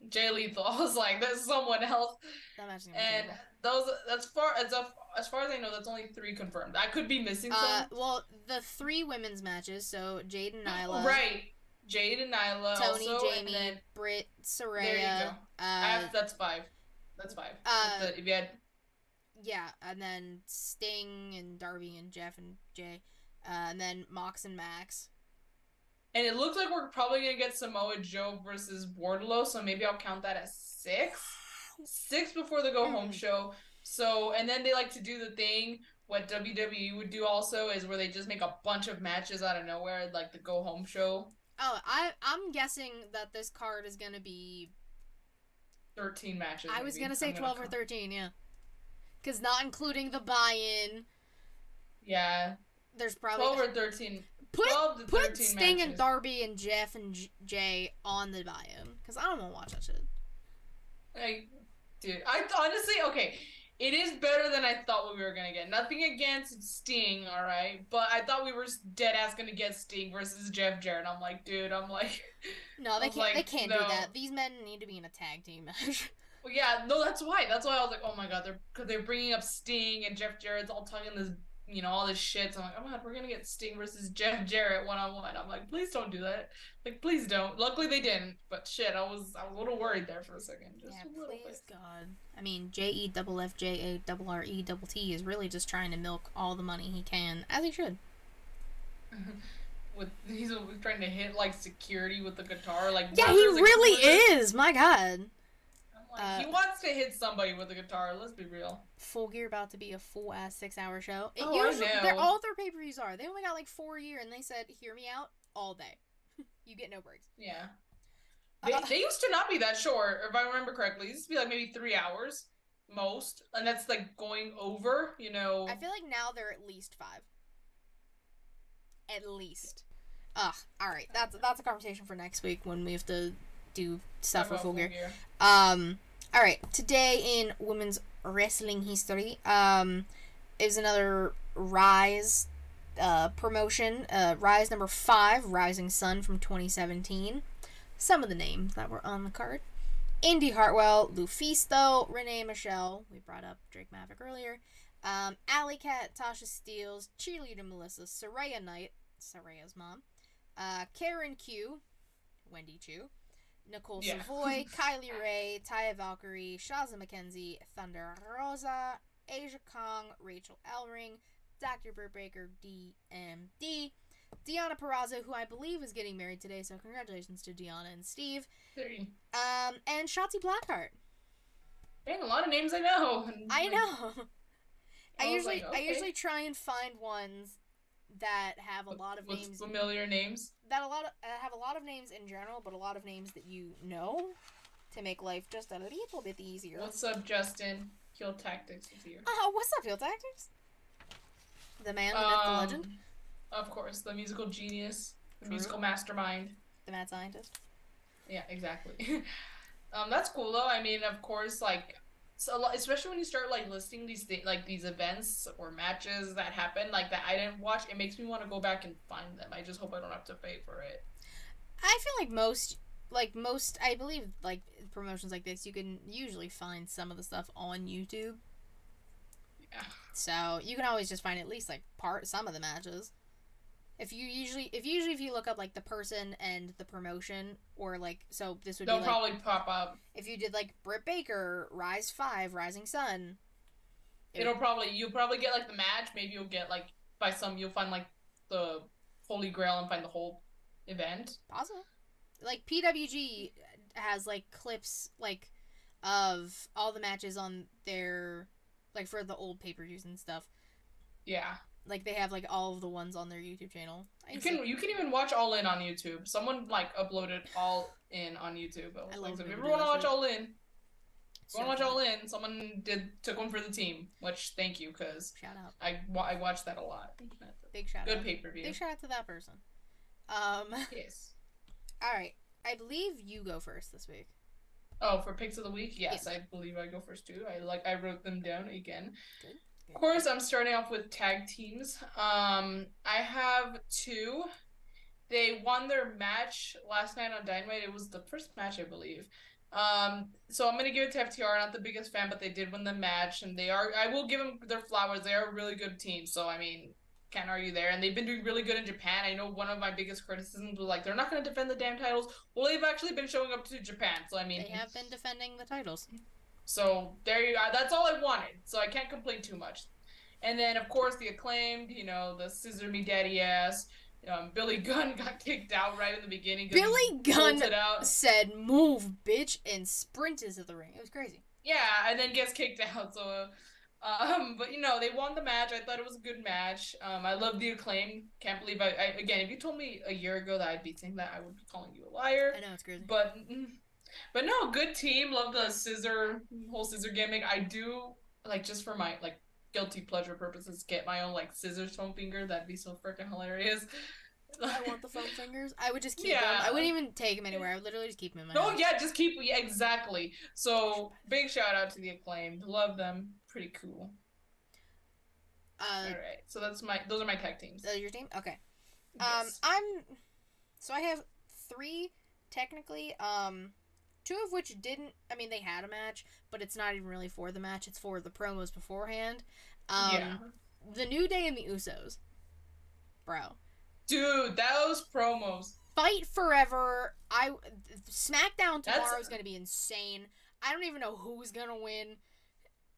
[SPEAKER 2] Jay Lethal. *laughs* I was like, there's someone else.
[SPEAKER 1] That match is gonna
[SPEAKER 2] And those, as far as a, as far as I know, that's only three confirmed. I could be missing some.
[SPEAKER 1] Uh, well, the three women's matches. So Jade and Nyla.
[SPEAKER 2] Right. Jade and Nyla
[SPEAKER 1] Toni,
[SPEAKER 2] also,
[SPEAKER 1] Jamie,
[SPEAKER 2] and then
[SPEAKER 1] Britt,
[SPEAKER 2] there you go.
[SPEAKER 1] Uh,
[SPEAKER 2] I- that's five. That's five.
[SPEAKER 1] uh,
[SPEAKER 2] If the- if you had
[SPEAKER 1] yeah, and then Sting and Darby and Jeff and Jay, uh, and then Mox and Max.
[SPEAKER 2] And it looks like we're probably gonna get Samoa Joe versus Wardlow, so maybe I'll count that as six. Six before the go home
[SPEAKER 1] Mm.
[SPEAKER 2] show. So and then they like to do the thing what WWE would do also is where they just make a bunch of matches out of nowhere, like the go home show.
[SPEAKER 1] Oh, I I'm guessing that this card is gonna be.
[SPEAKER 2] Thirteen matches.
[SPEAKER 1] I was gonna say
[SPEAKER 2] I'm
[SPEAKER 1] twelve or thirteen, yeah. Cause not including the buy-in,
[SPEAKER 2] Yeah,
[SPEAKER 1] there's probably
[SPEAKER 2] twelve or thirteen.
[SPEAKER 1] Put put
[SPEAKER 2] 13
[SPEAKER 1] Sting and. Darby and Jeff and J- Jay on the buy-in. Cause I don't want to watch that shit.
[SPEAKER 2] Like, dude, I honestly okay. It is better than I thought we were gonna get. Nothing against Sting, all right, but I thought we were dead ass gonna get Sting versus Jeff Jarrett. I'm like, dude, I'm like, *laughs*
[SPEAKER 1] No, they
[SPEAKER 2] I
[SPEAKER 1] can't. they can't do that. These men need to be in a tag team match. *laughs*
[SPEAKER 2] well, yeah, no, that's why. That's why I was like, oh my god, they're because they're bringing up Sting and Jeff Jarrett's all talking this, you know, all this shit. So I'm like, oh my god, we're gonna get Sting versus Jeff Jarrett one on one. I'm like, please don't do that. Like, please don't. Luckily they didn't, but shit, I was I was a little worried there for a second. Just
[SPEAKER 1] yeah,
[SPEAKER 2] a little
[SPEAKER 1] please
[SPEAKER 2] bit.
[SPEAKER 1] God. I mean, J E double F J A double R E double T is really just trying to milk all the money he can, as he should. *laughs*
[SPEAKER 2] with he's trying to hit like security with the guitar. Like
[SPEAKER 1] Yeah, he really is. My God.
[SPEAKER 2] Like,
[SPEAKER 1] Uh,
[SPEAKER 2] he wants to hit somebody with a guitar. Let's be real.
[SPEAKER 1] Full Gear about to be a full ass six hour show. It
[SPEAKER 2] Oh, I know.
[SPEAKER 1] They're, all their pay per views are. They only got like four a year, and they said, "Hear me out all day. *laughs* you get no breaks."
[SPEAKER 2] Yeah. *laughs* They,
[SPEAKER 1] Uh,
[SPEAKER 2] they used to not be that short, if I remember correctly. It used to be like maybe three hours most, and that's like going over. You know.
[SPEAKER 1] I feel like now they're at least five. at least. Ugh. All right, that's that's a conversation for next week when we have to do stuff for full gear.
[SPEAKER 2] gear.
[SPEAKER 1] Um, all right. Today in women's wrestling history, um, is another Rise, uh, promotion. Uh, Rise number five, Rising Sun from 2017. Some of the names that were on the card: Indy Hartwell, Lufisto, Renee Michelle. We brought up Drake Maverick earlier. Um, Alley Cat, Tasha Steeles, cheerleader Melissa, Saraya Knight, Saraya's mom, uh, Karen Q, Wendy Choo, Nicole
[SPEAKER 2] Yeah.
[SPEAKER 1] Savoy, *laughs* Kylie Rae, Taya Valkyrie, Shazza McKenzie, Thunder Rosa, Aja Kong, Rachel Ellering, Dr. Britt Baker, DMD, Deonna Purrazzo, who I believe is getting married today, so congratulations to Deonna and Steve,
[SPEAKER 2] There you-
[SPEAKER 1] um, and Shotzi Blackheart.
[SPEAKER 2] Dang, a lot of names I know.
[SPEAKER 1] I know. *laughs* I
[SPEAKER 2] was
[SPEAKER 1] usually
[SPEAKER 2] like,
[SPEAKER 1] I usually try and find ones that have a lot of
[SPEAKER 2] with
[SPEAKER 1] names
[SPEAKER 2] familiar names.
[SPEAKER 1] that a lot of uh, have a lot of names in general, but a lot of names that you know to make life just a little bit easier.
[SPEAKER 2] What's up, Justin? Heel Tactics is here.
[SPEAKER 1] Oh, what's up, Heel Tactics? The man, the myth, the legend,
[SPEAKER 2] Um, Of course, the musical genius, the
[SPEAKER 1] True.
[SPEAKER 2] musical mastermind.
[SPEAKER 1] the mad scientist.
[SPEAKER 2] Yeah, exactly. *laughs* um, that's cool though. I mean, of course, like, so a lot, especially when you start like listing these thi- like these events or matches that happen, like that I didn't watch. It makes me want to go back and find them. I just hope I don't have to pay for it.
[SPEAKER 1] I feel like most, like most, I believe like promotions like this, you can usually find some of the stuff on YouTube.
[SPEAKER 2] Yeah.
[SPEAKER 1] So you can always just find at least like part some of the matches. If you usually, if usually if you look up like the person and the promotion, or like so this would
[SPEAKER 2] They'll
[SPEAKER 1] be like
[SPEAKER 2] probably pop up.
[SPEAKER 1] if you did like Britt Baker, Rise Five, Rising Sun. it
[SPEAKER 2] It'll probably you'll probably get like the match. Maybe you'll get like by some you'll find like the Holy Grail and find the whole event.
[SPEAKER 1] Possible. Like PWG has like clips like of all the matches on their like for the old pay per views and stuff.
[SPEAKER 2] Yeah.
[SPEAKER 1] Like they have like all of the ones on their YouTube channel. I
[SPEAKER 2] You can you can even watch All In on YouTube. Someone like uploaded All In on YouTube. I
[SPEAKER 1] I love
[SPEAKER 2] if you
[SPEAKER 1] they
[SPEAKER 2] ever
[SPEAKER 1] do
[SPEAKER 2] want to watch. All In,
[SPEAKER 1] so
[SPEAKER 2] want to watch. All In? Someone did took one for the team, which thank you because
[SPEAKER 1] Shout out.
[SPEAKER 2] I wa- I watched that a lot.
[SPEAKER 1] Big shout
[SPEAKER 2] Good
[SPEAKER 1] out.
[SPEAKER 2] Good pay per view.
[SPEAKER 1] Big shout out to that person. Um *laughs*
[SPEAKER 2] Yes.
[SPEAKER 1] all right. I believe you go first this week.
[SPEAKER 2] Oh, for picks of the week, yes,
[SPEAKER 1] Yeah.
[SPEAKER 2] I believe I go first too. I like I wrote them down again.
[SPEAKER 1] Good.
[SPEAKER 2] Of course, I'm starting off with tag teams. Um, I have two. They won their match last night on Dynamite. It was the first match, I believe. Um, so I'm gonna give it to FTR. Not the biggest fan, but they did win the match, and they are. I will give them their flowers. They are a really good team. So I mean, can't argue there. And they've been doing really good in Japan. I know one of my biggest criticisms was like they're not gonna defend the damn titles. Well, they've actually been showing up to Japan. So I mean,
[SPEAKER 1] They have been defending the titles.
[SPEAKER 2] So there you are. That's all I wanted. So I can't complain too much. And then of course the acclaimed, you know, the scissor me daddy ass. Um, Billy *laughs* Gunn got kicked out right in the beginning.
[SPEAKER 1] Billy Gunn said move bitch and sprinted to the ring. It was crazy.
[SPEAKER 2] Yeah, and then gets kicked *laughs* out. So, uh, um, but you know they won the match. I thought it was a good match. Um, I love the acclaim. Can't believe I, I again. If you told me a year ago that I'd be saying that, I would be calling you a liar.
[SPEAKER 1] I know it's crazy.
[SPEAKER 2] But mm, but no, good team. Love the scissor whole scissor gimmick. I do like just for my like guilty pleasure purposes, get my own like scissors foam finger. That'd be so freaking hilarious.
[SPEAKER 1] I want the foam *laughs* fingers. I would just keep
[SPEAKER 2] Yeah.
[SPEAKER 1] them. I wouldn't even take them anywhere. I would literally just keep them in my
[SPEAKER 2] No,
[SPEAKER 1] house.
[SPEAKER 2] yeah, just keep yeah, exactly. So big shout out to the acclaimed. Love them. Pretty cool.
[SPEAKER 1] Uh,
[SPEAKER 2] All right. So that's my those are my tag teams.
[SPEAKER 1] uh, your team? Okay. Um,
[SPEAKER 2] Yes.
[SPEAKER 1] I'm. So I have three technically. Um, two of which didn't. I mean, they had a match, but it's not even really for the match. It's for the promos beforehand. Um,
[SPEAKER 2] yeah.
[SPEAKER 1] the New Day and the Usos. Bro,
[SPEAKER 2] Dude, those promos.
[SPEAKER 1] fight forever. I SmackDown
[SPEAKER 2] That's-
[SPEAKER 1] tomorrow is gonna be insane. I don't even know who's gonna win.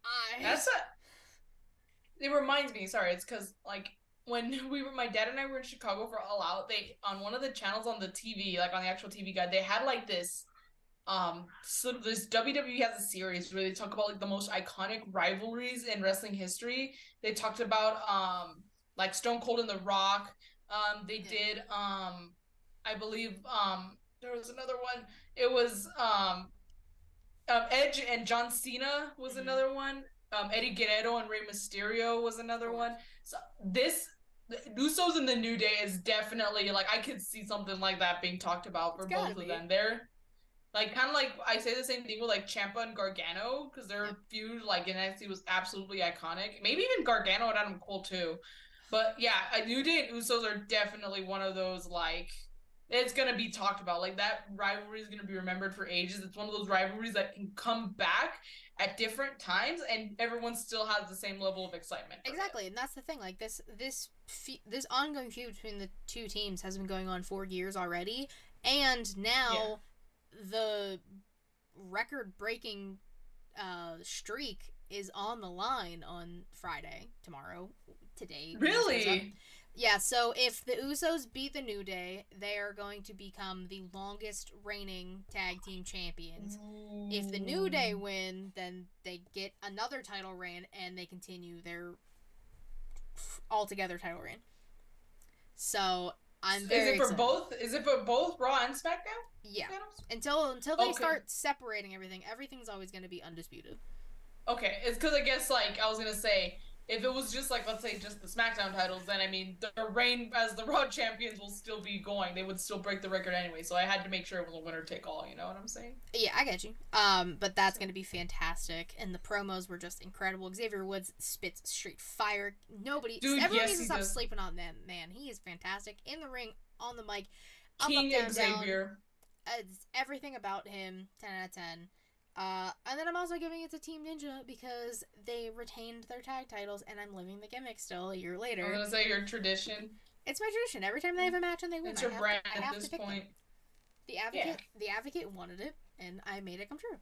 [SPEAKER 1] I
[SPEAKER 2] That's a. It reminds me. Sorry, it's because like when *laughs* we were, my dad and I were in Chicago for All Out. They on one of the channels on the TV, like on the actual TV guide, they had like this. Um, so this WWE has a series where they talk about like the most iconic rivalries in wrestling history. They talked about um like Stone Cold and The Rock. Um, they
[SPEAKER 1] Yeah.
[SPEAKER 2] did um, I believe um there was another one. It was um, um Edge and John Cena was
[SPEAKER 1] Mhm.
[SPEAKER 2] another one. Um, Eddie Guerrero and Rey Mysterio was another one. So this Usos in the New Day is definitely like I could see something like that being talked about for both of them. They're like kind of like I say the same thing with like Ciampa and Gargano because their feud like in NXT was absolutely iconic. Maybe even Gargano and Adam Cole too. But yeah, a New Day and Usos are definitely one of those like it's gonna be talked about. Like that rivalry is gonna be remembered for ages. It's one of those rivalries that can come back at different times and everyone still has the same level of excitement. for it.
[SPEAKER 1] Exactly, and that's the thing. Like this, this, fe- this ongoing feud between the two teams has been going on for years already, and now the record-breaking uh, streak is on the line on Friday, tomorrow, today. when this goes up.
[SPEAKER 2] Really?
[SPEAKER 1] Yeah. So if the Usos beat the New Day, they are going to become the longest reigning tag team champions. If the New Day win, then they get another title reign and they continue their altogether title reign. So I'm
[SPEAKER 2] is it for
[SPEAKER 1] excited.
[SPEAKER 2] both? Is it for both Raw and SmackDown
[SPEAKER 1] Yeah. Until until they
[SPEAKER 2] Okay.
[SPEAKER 1] start separating everything, everything's always going to be undisputed.
[SPEAKER 2] Okay, it's because I guess like I was gonna say if it was just like let's say just the SmackDown titles, then I mean the reign as the Raw champions will still be going. They would still break the record anyway. So I had to make sure it was a winner take all. You know what I'm saying?
[SPEAKER 1] Yeah, I get you. Um, but that's going to be fantastic, and the promos were just incredible. Xavier Woods spits straight fire. Nobody,
[SPEAKER 2] Dude,
[SPEAKER 1] everyone
[SPEAKER 2] yes,
[SPEAKER 1] needs to stop
[SPEAKER 2] does.
[SPEAKER 1] sleeping on that man. He is fantastic in the ring, on the mic, up,
[SPEAKER 2] King
[SPEAKER 1] up, down, down.
[SPEAKER 2] Xavier.
[SPEAKER 1] It's everything about him, 10 out of 10. Uh, and then I'm also giving it to Team Ninja because they retained their tag titles, and I'm living the gimmick still a year later.
[SPEAKER 2] I'm gonna say your tradition.
[SPEAKER 1] It's my tradition. Every time they have a match and they win,
[SPEAKER 2] It's
[SPEAKER 1] I have,
[SPEAKER 2] brand
[SPEAKER 1] I
[SPEAKER 2] at this
[SPEAKER 1] to pick them. The advocate, the advocate wanted it, and I made it come true.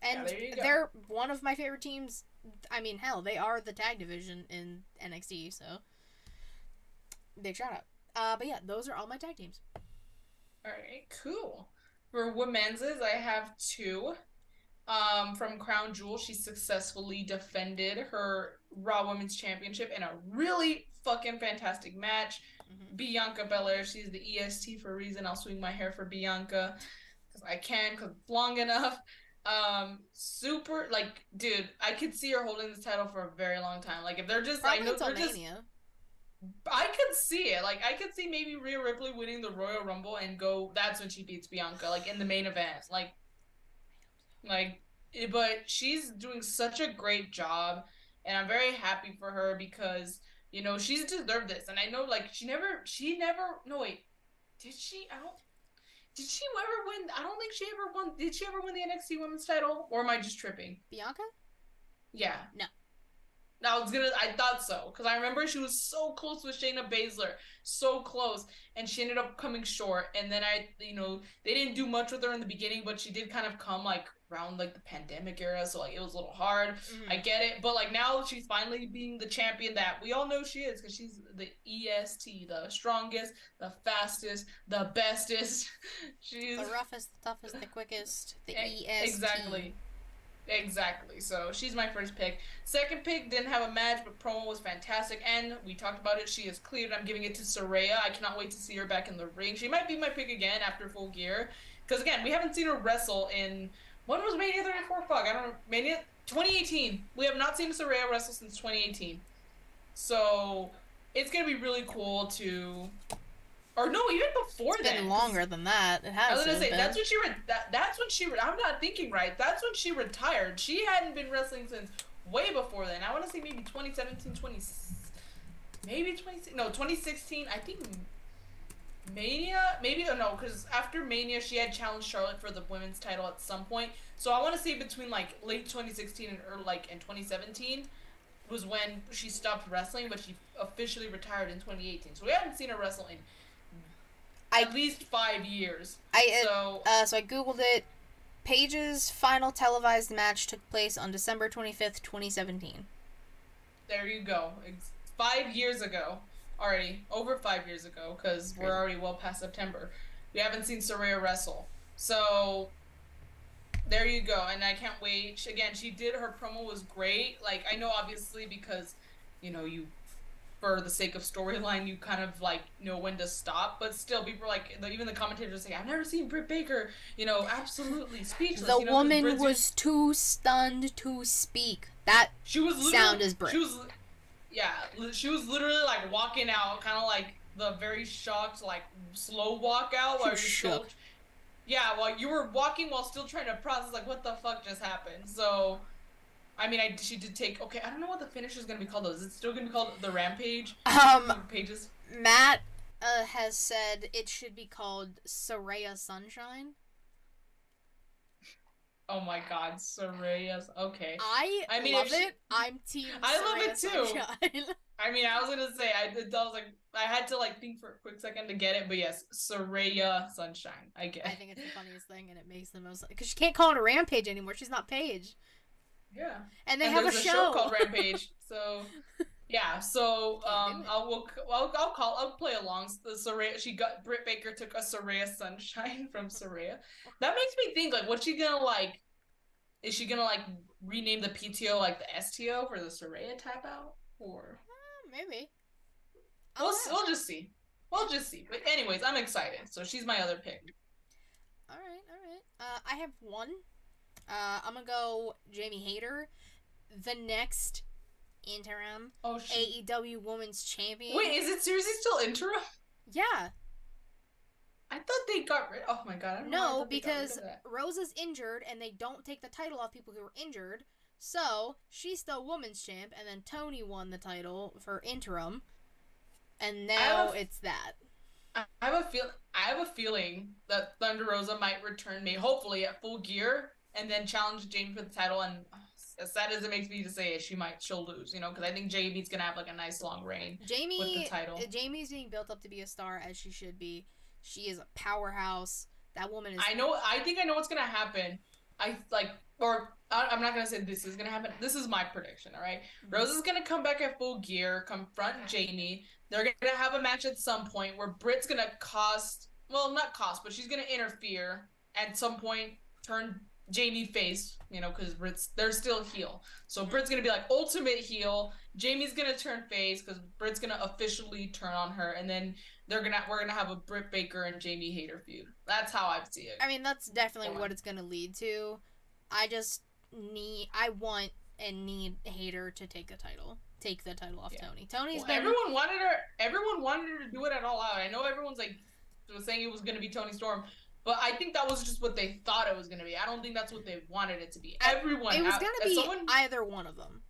[SPEAKER 1] And
[SPEAKER 2] go.
[SPEAKER 1] they're one of my favorite teams. I mean, hell, they are the tag division in NXT, so big shout out. Uh, but yeah, those are all my tag teams.
[SPEAKER 2] All right, cool. For women's, I have two. Um, from Crown Jewel, she successfully defended her Raw Women's Championship in a really fucking fantastic match.
[SPEAKER 1] Mhm.
[SPEAKER 2] Bianca Belair, she's the EST for a reason. I'll swing my hair for Bianca because I can, because it's long enough. Um, super, like, dude, I could see her holding this title for a very long time. Like, if they're just, I know they're just I could see it. Like I could see maybe Rhea Ripley winning the Royal Rumble and go. That's when she beats Bianca, like in the main event. Like, like, eh, but she's doing such a great job, and I'm very happy for her because you know she's deserved this. And I know like she never, she never. No wait, did she? I don't. Did she ever win? I don't think she ever won. Did she ever win the NXT Women's title? Or am I just tripping?
[SPEAKER 1] Bianca?
[SPEAKER 2] Yeah.
[SPEAKER 1] No.
[SPEAKER 2] No, I was gonna. I thought so because I remember she was so close with Shayna Baszler, so close, and she ended up coming short. And then I, you know, they didn't do much with her in the beginning, but she did kind of come like around like the pandemic era, so like it was a little hard.
[SPEAKER 1] Mhm.
[SPEAKER 2] I get it, but like now she's finally being the champion that we all know she is because she's the EST, the strongest, the fastest, the bestest. *laughs* she's
[SPEAKER 1] the roughest, the toughest, the quickest, the
[SPEAKER 2] E-
[SPEAKER 1] EST.
[SPEAKER 2] Exactly. Exactly. So she's my first pick. Second pick didn't have a match, but promo was fantastic, and we talked about it. She is cleared. I'm giving it to Saraya. I cannot wait to see her back in the ring. She might be my pick again after Full Gear, because again, we haven't seen her wrestle in when was Mania 34? Fuck, I don't know. Mania 2018. We have not seen Saraya wrestle since 2018. So it's gonna be really cool to, or no, even before
[SPEAKER 1] It's
[SPEAKER 2] then.
[SPEAKER 1] longer than that. It has.
[SPEAKER 2] I was gonna say
[SPEAKER 1] have
[SPEAKER 2] that's
[SPEAKER 1] been.
[SPEAKER 2] when she re- that, that's when she re- I'm not thinking right. That's when she retired. She hadn't been wrestling since way before then. I want to say maybe 2017, 20 maybe 20 no 2016. I think Mania maybe oh, no because after Mania she had challenged Charlotte for the women's title at some point. So I want to say between like late 2016 and or like in 2017 was when she stopped wrestling, but she officially retired in 2018. So we haven't seen her wrestle in
[SPEAKER 1] I-
[SPEAKER 2] at least five years.
[SPEAKER 1] I uh,
[SPEAKER 2] So
[SPEAKER 1] Uh, so I googled it. Paige's final televised match took place on December 25th, 2017.
[SPEAKER 2] there you go. Ex- Five years ago, already over five years ago, because we're already well past September. We haven't seen Saraya wrestle, so there you go. And I can't wait. She, again, she did her promo was great. Like I know, obviously, because you know you. For the sake of storyline, you kind of like know when to stop, but still, people like even the commentators say, "I've never seen Britt Baker," you know, absolutely *sighs* speechless.
[SPEAKER 1] The
[SPEAKER 2] you know,
[SPEAKER 1] woman was too stunned to speak. That
[SPEAKER 2] She was
[SPEAKER 1] Sound is Britt.
[SPEAKER 2] She was, yeah, she was literally like walking out, kind of like the very shocked, like slow walk out while *laughs* you're still. Yeah, while you were walking while still trying to process, like, what the fuck just happened? So, I mean, I she did take. Okay, I don't know what the finish is gonna be called. Though. Is it still gonna be called the Rampage?
[SPEAKER 1] Um,
[SPEAKER 2] Pages.
[SPEAKER 1] Matt uh, has said it should be called Saraya Sunshine.
[SPEAKER 2] Oh my God, Saraya's okay.
[SPEAKER 1] I,
[SPEAKER 2] I mean,
[SPEAKER 1] love
[SPEAKER 2] she-
[SPEAKER 1] it. I'm team.
[SPEAKER 2] I love it too. *laughs* I mean, I was gonna say I, did- I was like I had to like think for a quick second to get it, but yes, Saraya Sunshine. I get.
[SPEAKER 1] I think it's the funniest thing, and it makes the most because she can't call it a rampage anymore. She's not Paige,
[SPEAKER 2] Yeah.
[SPEAKER 1] and they
[SPEAKER 2] and
[SPEAKER 1] have a
[SPEAKER 2] there's
[SPEAKER 1] show.
[SPEAKER 2] called *laughs* Rampage. So *laughs* yeah, so um. I'll we'll, I'll I'll call I'll play along. The Saraya she got Britt Baker took a Saraya Sunshine *laughs* from Saraya. That makes me think like, what's she gonna like? Is she gonna like rename the PTO like the STO for the Saraya tap out or?
[SPEAKER 1] Uh, maybe.
[SPEAKER 2] We'll,
[SPEAKER 1] ask.
[SPEAKER 2] we'll just see. We'll just see. But anyways, I'm excited. So she's my other pick.
[SPEAKER 1] All right, all right. Uh, I have one. Uh, I'm gonna go Jamie Hayter, the next interim
[SPEAKER 2] Oh she.
[SPEAKER 1] AEW Women's Champion.
[SPEAKER 2] Wait, is it seriously still interim?
[SPEAKER 1] yeah,
[SPEAKER 2] I thought they got rid. Oh my god! I don't know why I
[SPEAKER 1] no,
[SPEAKER 2] thought they got rid
[SPEAKER 1] because
[SPEAKER 2] that.
[SPEAKER 1] Rosa's injured, and they don't take the title off people who are injured. So she's still women's champ, and then Toni won the title for interim, and now
[SPEAKER 2] a-
[SPEAKER 1] it's that.
[SPEAKER 2] I have a feel. I have a feeling that Thunder Rosa might return me, hopefully at full gear, and then challenge Jamie for the title. And as sad as it makes me to say it, she might she'll lose. You know, because I think Jamie's gonna have like a nice long reign.
[SPEAKER 1] Jamie,
[SPEAKER 2] with the title.
[SPEAKER 1] uh, Jamie's being built up to be a star as she should be. She is a powerhouse. That woman is.
[SPEAKER 2] I know. I think I know what's gonna happen. I like, or I, I'm not gonna say this is gonna happen. This is my prediction. All right.
[SPEAKER 1] Mhm.
[SPEAKER 2] is gonna come back at full gear, confront Jamie. They're gonna have a match at some point where Britt's gonna cost, well, not cost, but she's gonna interfere at some point, turn Jamie face, you know, because Britt's they're still heel. So mm-hmm. Britt's gonna be like ultimate heel. Jamie's gonna turn face because Britt's gonna officially turn on her, and then they're gonna we're gonna have a Britt Baker and Jamie Hayter feud. That's how I see it.
[SPEAKER 1] I mean, that's definitely
[SPEAKER 2] Go
[SPEAKER 1] what it's gonna lead to. I just need. I want and need Hayter to take the title. Take the title off
[SPEAKER 2] Yeah.
[SPEAKER 1] Toni. Toni's
[SPEAKER 2] Well,
[SPEAKER 1] been.
[SPEAKER 2] everyone wanted her. Everyone wanted her to do it at all out. I know everyone's like was saying it was going to be Toni Storm, but I think that was just what they thought it was going to be. I don't think that's what they wanted it to be. Everyone.
[SPEAKER 1] it was gonna be
[SPEAKER 2] someone,
[SPEAKER 1] either one of them.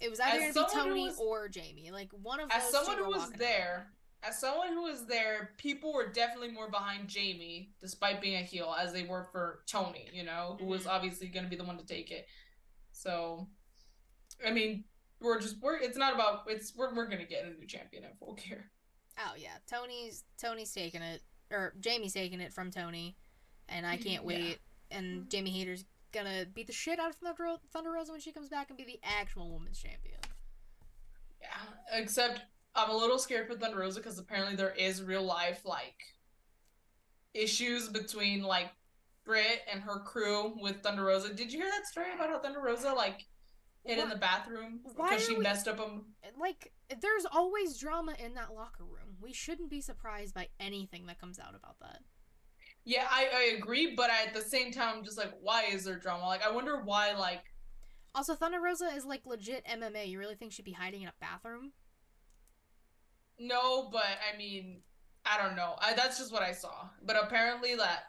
[SPEAKER 1] It was either gonna be Toni
[SPEAKER 2] was-
[SPEAKER 1] or Jamie. Like one of
[SPEAKER 2] as
[SPEAKER 1] those
[SPEAKER 2] someone
[SPEAKER 1] two
[SPEAKER 2] who was
[SPEAKER 1] walking out.
[SPEAKER 2] there, as someone who was there, people were definitely more behind Jamie, despite being a heel, as they were for Toni. You know, who was
[SPEAKER 1] Mhm.
[SPEAKER 2] obviously going to be the one to take it. So, I mean, we're just we're. It's not about. It's we're we're gonna get a new champion at full gear.
[SPEAKER 1] Oh yeah, Toni's Toni's taking it, or Jamie's taking it from Toni, and I can't
[SPEAKER 2] Yeah.
[SPEAKER 1] wait. And Jamie Hayter's gonna beat the shit out of Thunder, Ro- Thunder Rosa when she comes back and be the actual women's champion.
[SPEAKER 2] Yeah, except I'm a little scared for Thunder Rosa because apparently there is real life like issues between like Britt and her crew with Thunder Rosa. Did you hear that story about how Thunder Rosa like hid in the bathroom
[SPEAKER 1] why
[SPEAKER 2] because she
[SPEAKER 1] we-
[SPEAKER 2] messed up him?
[SPEAKER 1] Like, there's always drama in that locker room. We shouldn't be surprised by anything that comes out about that.
[SPEAKER 2] Yeah, I, I agree, but at the same time, I'm just like, why is there drama? Like, I wonder why. Like,
[SPEAKER 1] Also, Thunder Rosa is like legit MMA. You really think she'd be hiding in a bathroom?
[SPEAKER 2] no, but I mean, I don't know. I, that's just what I saw. But apparently that.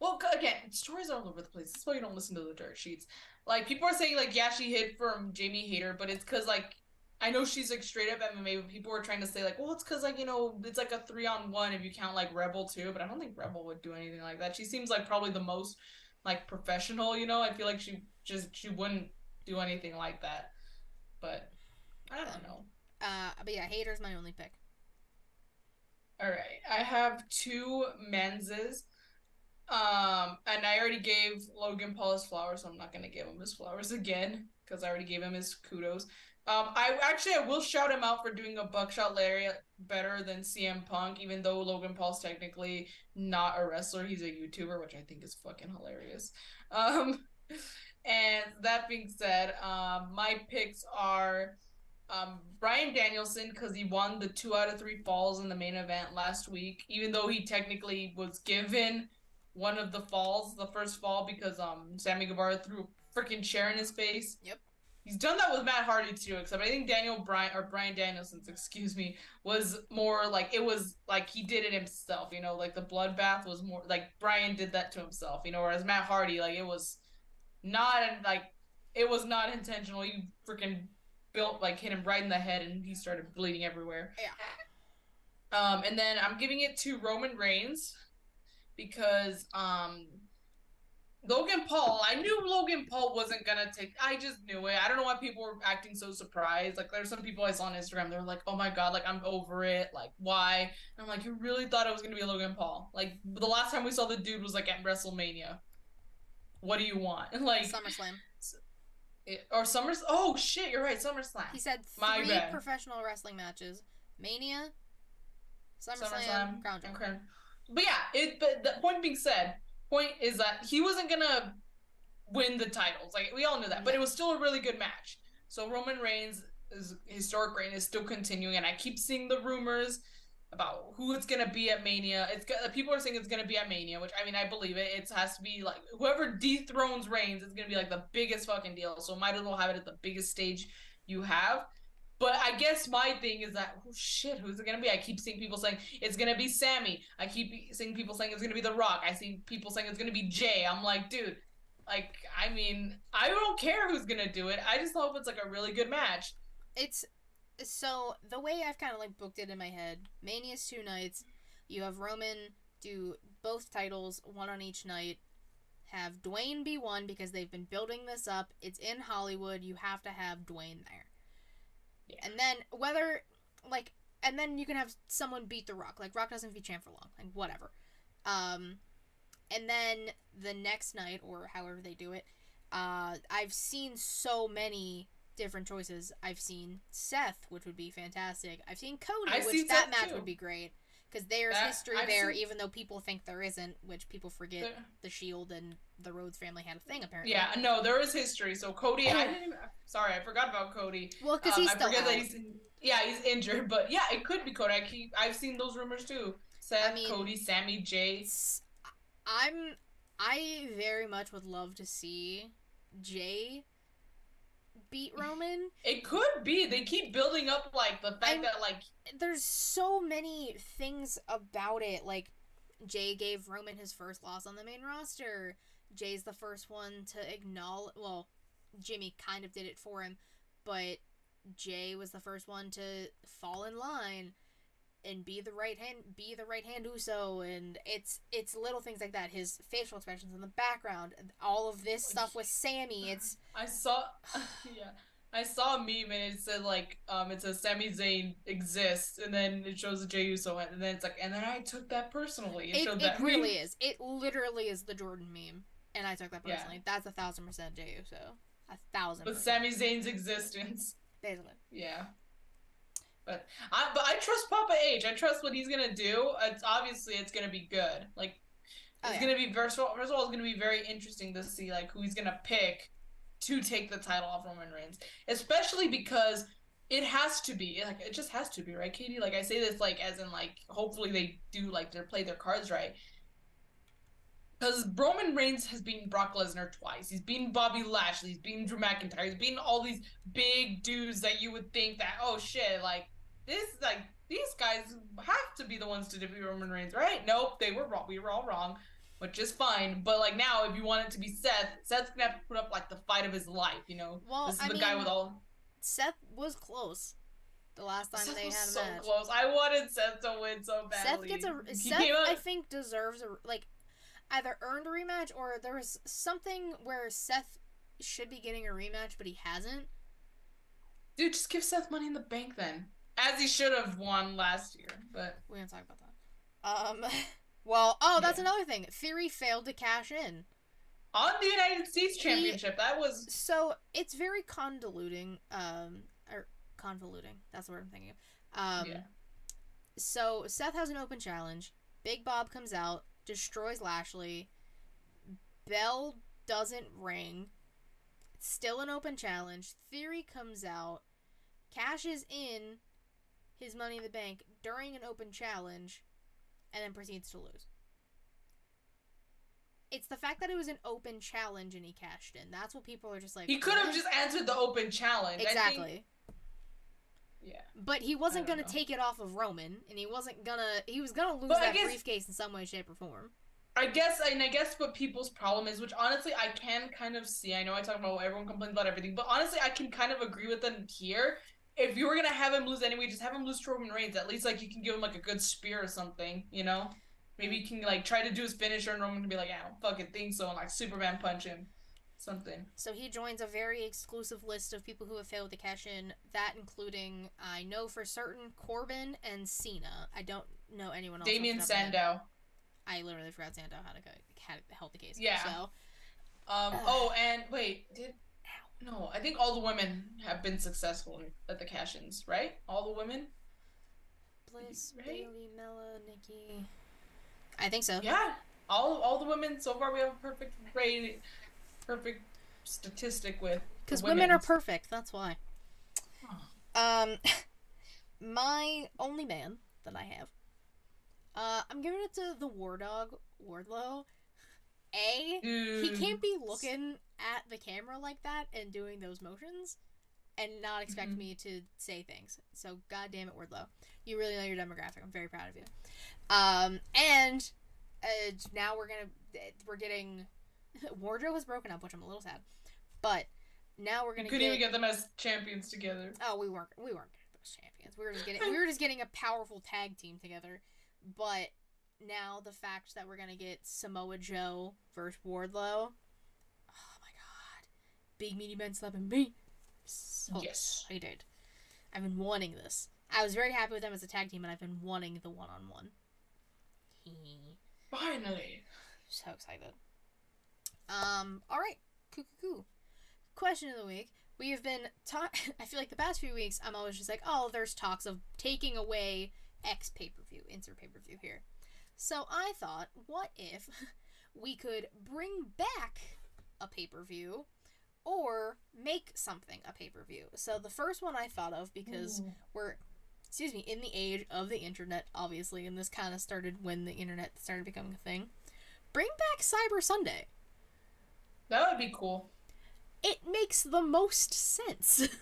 [SPEAKER 2] Well, again, stories are all over the place. That's why you don't listen to the dirt sheets. Like people are saying, like yeah, she hid from Jamie Hayter, but it's because like I know she's like straight up MMA, but people were trying to say like, well, it's because like you know it's like a three on one if you count like Rebel too, but I don't think Rebel would do anything like that. She seems like probably the most like professional, you know. I feel like she just she wouldn't do anything like that, but I don't know.
[SPEAKER 1] Uh, but yeah, Hayter's my only pick.
[SPEAKER 2] All right, I have two menses. Um, and I already gave Logan Paul his flowers, so I'm not gonna give him his flowers *laughs* again because I already gave him his kudos. Um, I actually I will shout him out for doing a buckshot lariat better than CM Punk, even though Logan Paul's technically not a wrestler, he's a YouTuber, which I think is fucking hilarious. Um, *laughs* and that being said, um, my picks are um, Bryan Danielson because he won the two out of three falls in the main event last week, even though he technically was given one of the falls, the first fall, because um Sammy Guevara threw a freaking chair in his face.
[SPEAKER 1] Yep.
[SPEAKER 2] He's done that with Matt Hardy too, except I think Daniel Bryan or Bryan Danielson's, *laughs* excuse me, was more like it was like he did it himself, you know, like the bloodbath was more like Bryan did that to himself, you know, whereas Matt Hardy, like it was not like it was not intentional. He freaking built like hit him right in the head and he started bleeding everywhere.
[SPEAKER 1] Yeah.
[SPEAKER 2] Um, and then I'm giving it to Roman Reigns because um Logan Paul, I knew Logan Paul wasn't gonna take. I just knew it. I don't know why people were acting so surprised. Like, there's some people I saw on Instagram. They're like, "Oh my god, like I'm over it. Like, why?" And I'm like, "You really thought it was gonna be Logan Paul? Like, the last time we saw the dude was like at WrestleMania. What do you want? *laughs* Like
[SPEAKER 1] SummerSlam.
[SPEAKER 2] it- or Summers? Oh shit, you're right, SummerSlam.
[SPEAKER 1] He said three professional wrestling matches: Mania, SummerSlam,
[SPEAKER 2] SummerSlam,
[SPEAKER 1] Crown Jewel.
[SPEAKER 2] Crown- But yeah, it. But the point being said, point is that he wasn't gonna win the titles. Like we all knew that, but it was still a really good match. So Roman Reigns' historic reign is still continuing, and I keep seeing the rumors about who it's gonna be at Mania. It's people are saying it's gonna be at Mania, which I mean I believe it. It has to be like whoever dethrones Reigns is gonna be like the biggest fucking deal. So might as well have it at the biggest stage you have. But I guess my thing is that oh shit, who's it gonna be? I keep seeing people saying it's gonna be Sami. I keep seeing people saying it's gonna be The Rock. I see people saying it's gonna be Jey. I'm like, dude, like I mean, I don't care who's gonna do it. I just hope it's like a really good match.
[SPEAKER 1] It's so the way I've kind of like booked it in my head. Mania's two nights. You have Roman do both titles, one on each night. Have Dwayne be one because they've been building this up. It's in Hollywood. You have to have Dwayne there.
[SPEAKER 2] Yeah.
[SPEAKER 1] And then whether like and then you can have someone beat the Rock. Like Rock doesn't to champ for long. Like whatever. Um and then the next night or however they do it, uh I've seen so many different choices. I've seen Seth, which would be fantastic. I've seen Cody,
[SPEAKER 2] I've
[SPEAKER 1] which
[SPEAKER 2] seen
[SPEAKER 1] that
[SPEAKER 2] Seth,
[SPEAKER 1] match
[SPEAKER 2] too.
[SPEAKER 1] would be great because there's
[SPEAKER 2] That-
[SPEAKER 1] history
[SPEAKER 2] I've
[SPEAKER 1] there,
[SPEAKER 2] seen-
[SPEAKER 1] even though people think there isn't, which people forget.
[SPEAKER 2] There-
[SPEAKER 1] The Shield and the Rhodes family had a thing apparently.
[SPEAKER 2] Yeah, no, there is history. So Cody, I didn't. Even, sorry, I forgot about Cody.
[SPEAKER 1] Well, because
[SPEAKER 2] Um,
[SPEAKER 1] he's
[SPEAKER 2] I
[SPEAKER 1] still
[SPEAKER 2] forget
[SPEAKER 1] out.
[SPEAKER 2] that he's yeah he's injured, *laughs* but yeah, it could be Cody. I keep I've seen those rumors too. Seth,
[SPEAKER 1] I mean-
[SPEAKER 2] Cody, Sami,
[SPEAKER 1] Jey. I'm. I very much would love to see Jey beat Roman.
[SPEAKER 2] It could be. They keep building up like the fact that like
[SPEAKER 1] There's so many things about it. Like Jey gave Roman his first loss on the main roster. Jey's the first one to acknowledge. Well, Jimmy kind of did it for him, but Jey was the first one to fall in line and be the right hand, be the right hand Uso, and it's it's little things like that. His facial expressions in the background, all of this stuff with Sami. It's *laughs*
[SPEAKER 2] I saw *laughs* yeah. I saw a meme and it said like um it says Sami Zayn exists and then it shows the Jey Uso and then it's like and then I took that personally. It,
[SPEAKER 1] it, it really
[SPEAKER 2] meme.
[SPEAKER 1] is. It literally is the Jordan meme, and I took that
[SPEAKER 2] Yeah.
[SPEAKER 1] personally. That's a thousand percent Jey Uso. A thousand.
[SPEAKER 2] But. Sami Zayn's existence.
[SPEAKER 1] Basically.
[SPEAKER 2] Yeah. But I but I trust Papa H. I trust what he's gonna do. It's obviously it's gonna be good. Like
[SPEAKER 1] Oh,
[SPEAKER 2] it's
[SPEAKER 1] yeah.
[SPEAKER 2] gonna be first of all, first of all it's gonna be very interesting to see like who he's gonna pick to take the title off Roman Reigns. Especially because it has to be like it just has to be, right, Katie? Like I say this like as in like hopefully they do like they play their cards right. Because Roman Reigns has beaten Brock Lesnar twice. He's beaten Bobby Lashley. He's beaten Drew McIntyre. He's beaten all these big dudes that you would think that, oh shit, like, this, like, these guys have to be the ones to defeat Roman Reigns, right? Nope, they were wrong. We were all wrong, which is fine. But, like, now, if you want it to be Seth, Seth's gonna have to put up, like, the fight of his life, you know?
[SPEAKER 1] Well,
[SPEAKER 2] this is
[SPEAKER 1] I
[SPEAKER 2] the guy
[SPEAKER 1] mean,
[SPEAKER 2] with all.
[SPEAKER 1] Seth was close. The last time
[SPEAKER 2] Seth
[SPEAKER 1] they
[SPEAKER 2] was
[SPEAKER 1] had a
[SPEAKER 2] so
[SPEAKER 1] match.
[SPEAKER 2] close. I wanted Seth to win so badly.
[SPEAKER 1] Seth gets a
[SPEAKER 2] He
[SPEAKER 1] Seth. I think deserves a like either earned a rematch or there was something where Seth should be getting a rematch, but he hasn't.
[SPEAKER 2] Dude, just give Seth money in the bank then. As he should have won last year, but.
[SPEAKER 1] We're gonna talk about that. Um. *laughs* Well, oh, that's
[SPEAKER 2] Yeah.
[SPEAKER 1] another thing. Theory failed to cash in.
[SPEAKER 2] on the United States
[SPEAKER 1] He-
[SPEAKER 2] Championship. that was
[SPEAKER 1] So it's very convoluting. Um, or convoluting. That's the word I'm thinking of. Um,
[SPEAKER 2] yeah.
[SPEAKER 1] So Seth has an open challenge. Big Bob comes out, destroys Lashley. Bell doesn't ring. It's still an open challenge. Theory comes out, cashes in his money in the bank during an open challenge, and then proceeds to lose. It's the fact that it was an open challenge and he cashed in. That's what people are just like.
[SPEAKER 2] He could have just answered the open challenge.
[SPEAKER 1] Exactly.
[SPEAKER 2] yeah.
[SPEAKER 1] But he wasn't gonna
[SPEAKER 2] know.
[SPEAKER 1] take it off of Roman, and he wasn't gonna. He was gonna lose
[SPEAKER 2] But
[SPEAKER 1] that
[SPEAKER 2] guess-
[SPEAKER 1] briefcase in some way, shape, or form.
[SPEAKER 2] I guess, and I guess what people's problem is, which honestly I can kind of see. I know I talk about everyone complains about everything, but honestly I can kind of agree with them here. If you were gonna have him lose anyway, just have him lose to Roman Reigns. At least like you can give him like a good spear or something, you know? Maybe you can like try to do his finisher, and Roman can be like, "I don't fucking think so," and like Superman punch him, something.
[SPEAKER 1] So he joins a very exclusive list of people who have failed to cash in. That including, I know for certain, Corbin and Cena. I don't know anyone else.
[SPEAKER 2] Damien
[SPEAKER 1] the top of my head.
[SPEAKER 2] Sandow.
[SPEAKER 1] I literally forgot Sandow had to go, had held the case.
[SPEAKER 2] Yeah.
[SPEAKER 1] So
[SPEAKER 2] Um. Oh, and wait, did no? I think all the women have been successful at the cash-ins, right? All the women.
[SPEAKER 1] Bliss,
[SPEAKER 2] Right?
[SPEAKER 1] Bayley, Mella, Nikki. I think so.
[SPEAKER 2] Yeah, all all the women so far we have a perfect rate, perfect statistic with.
[SPEAKER 1] Because women are perfect. That's why. Um, *laughs* my only man that I have. Uh, I'm giving it to the War Dog Wardlow. A, he can't be looking at the camera like that and doing those motions and not expect
[SPEAKER 2] Mhm.
[SPEAKER 1] me to say things. So, god damn it, Wardlow. You really know your demographic. I'm very proud of you. Um, and uh, now we're gonna we're getting *laughs* wardrobe has broken up, which I'm a little sad. But now we're gonna
[SPEAKER 2] couldn't
[SPEAKER 1] get,
[SPEAKER 2] even get them as champions together.
[SPEAKER 1] Oh, we weren't we weren't those champions. We were just getting we were just getting a powerful tag team together. But now the fact that we're gonna get Samoa Joe versus Wardlow. Big meaty men slapping me. So
[SPEAKER 2] Yes.
[SPEAKER 1] excited. I've been wanting this. I was very happy with them as a tag team and I've been wanting the one on one.
[SPEAKER 2] Finally.
[SPEAKER 1] So excited. Um, alright. Coo coo coo. Question of the week. We have been ta- *laughs* I feel like the past few weeks I'm always just like, oh, there's talks of taking away X pay per view, insert pay per view here. So I thought, what if *laughs* we could bring back a pay per view or make something a pay per view? So the first one I thought of because
[SPEAKER 2] Ooh.
[SPEAKER 1] we're excuse me in the age of the internet obviously and this kind of started when the internet started becoming a thing bring back cyber sunday
[SPEAKER 2] that would be cool.
[SPEAKER 1] it makes the most sense *laughs*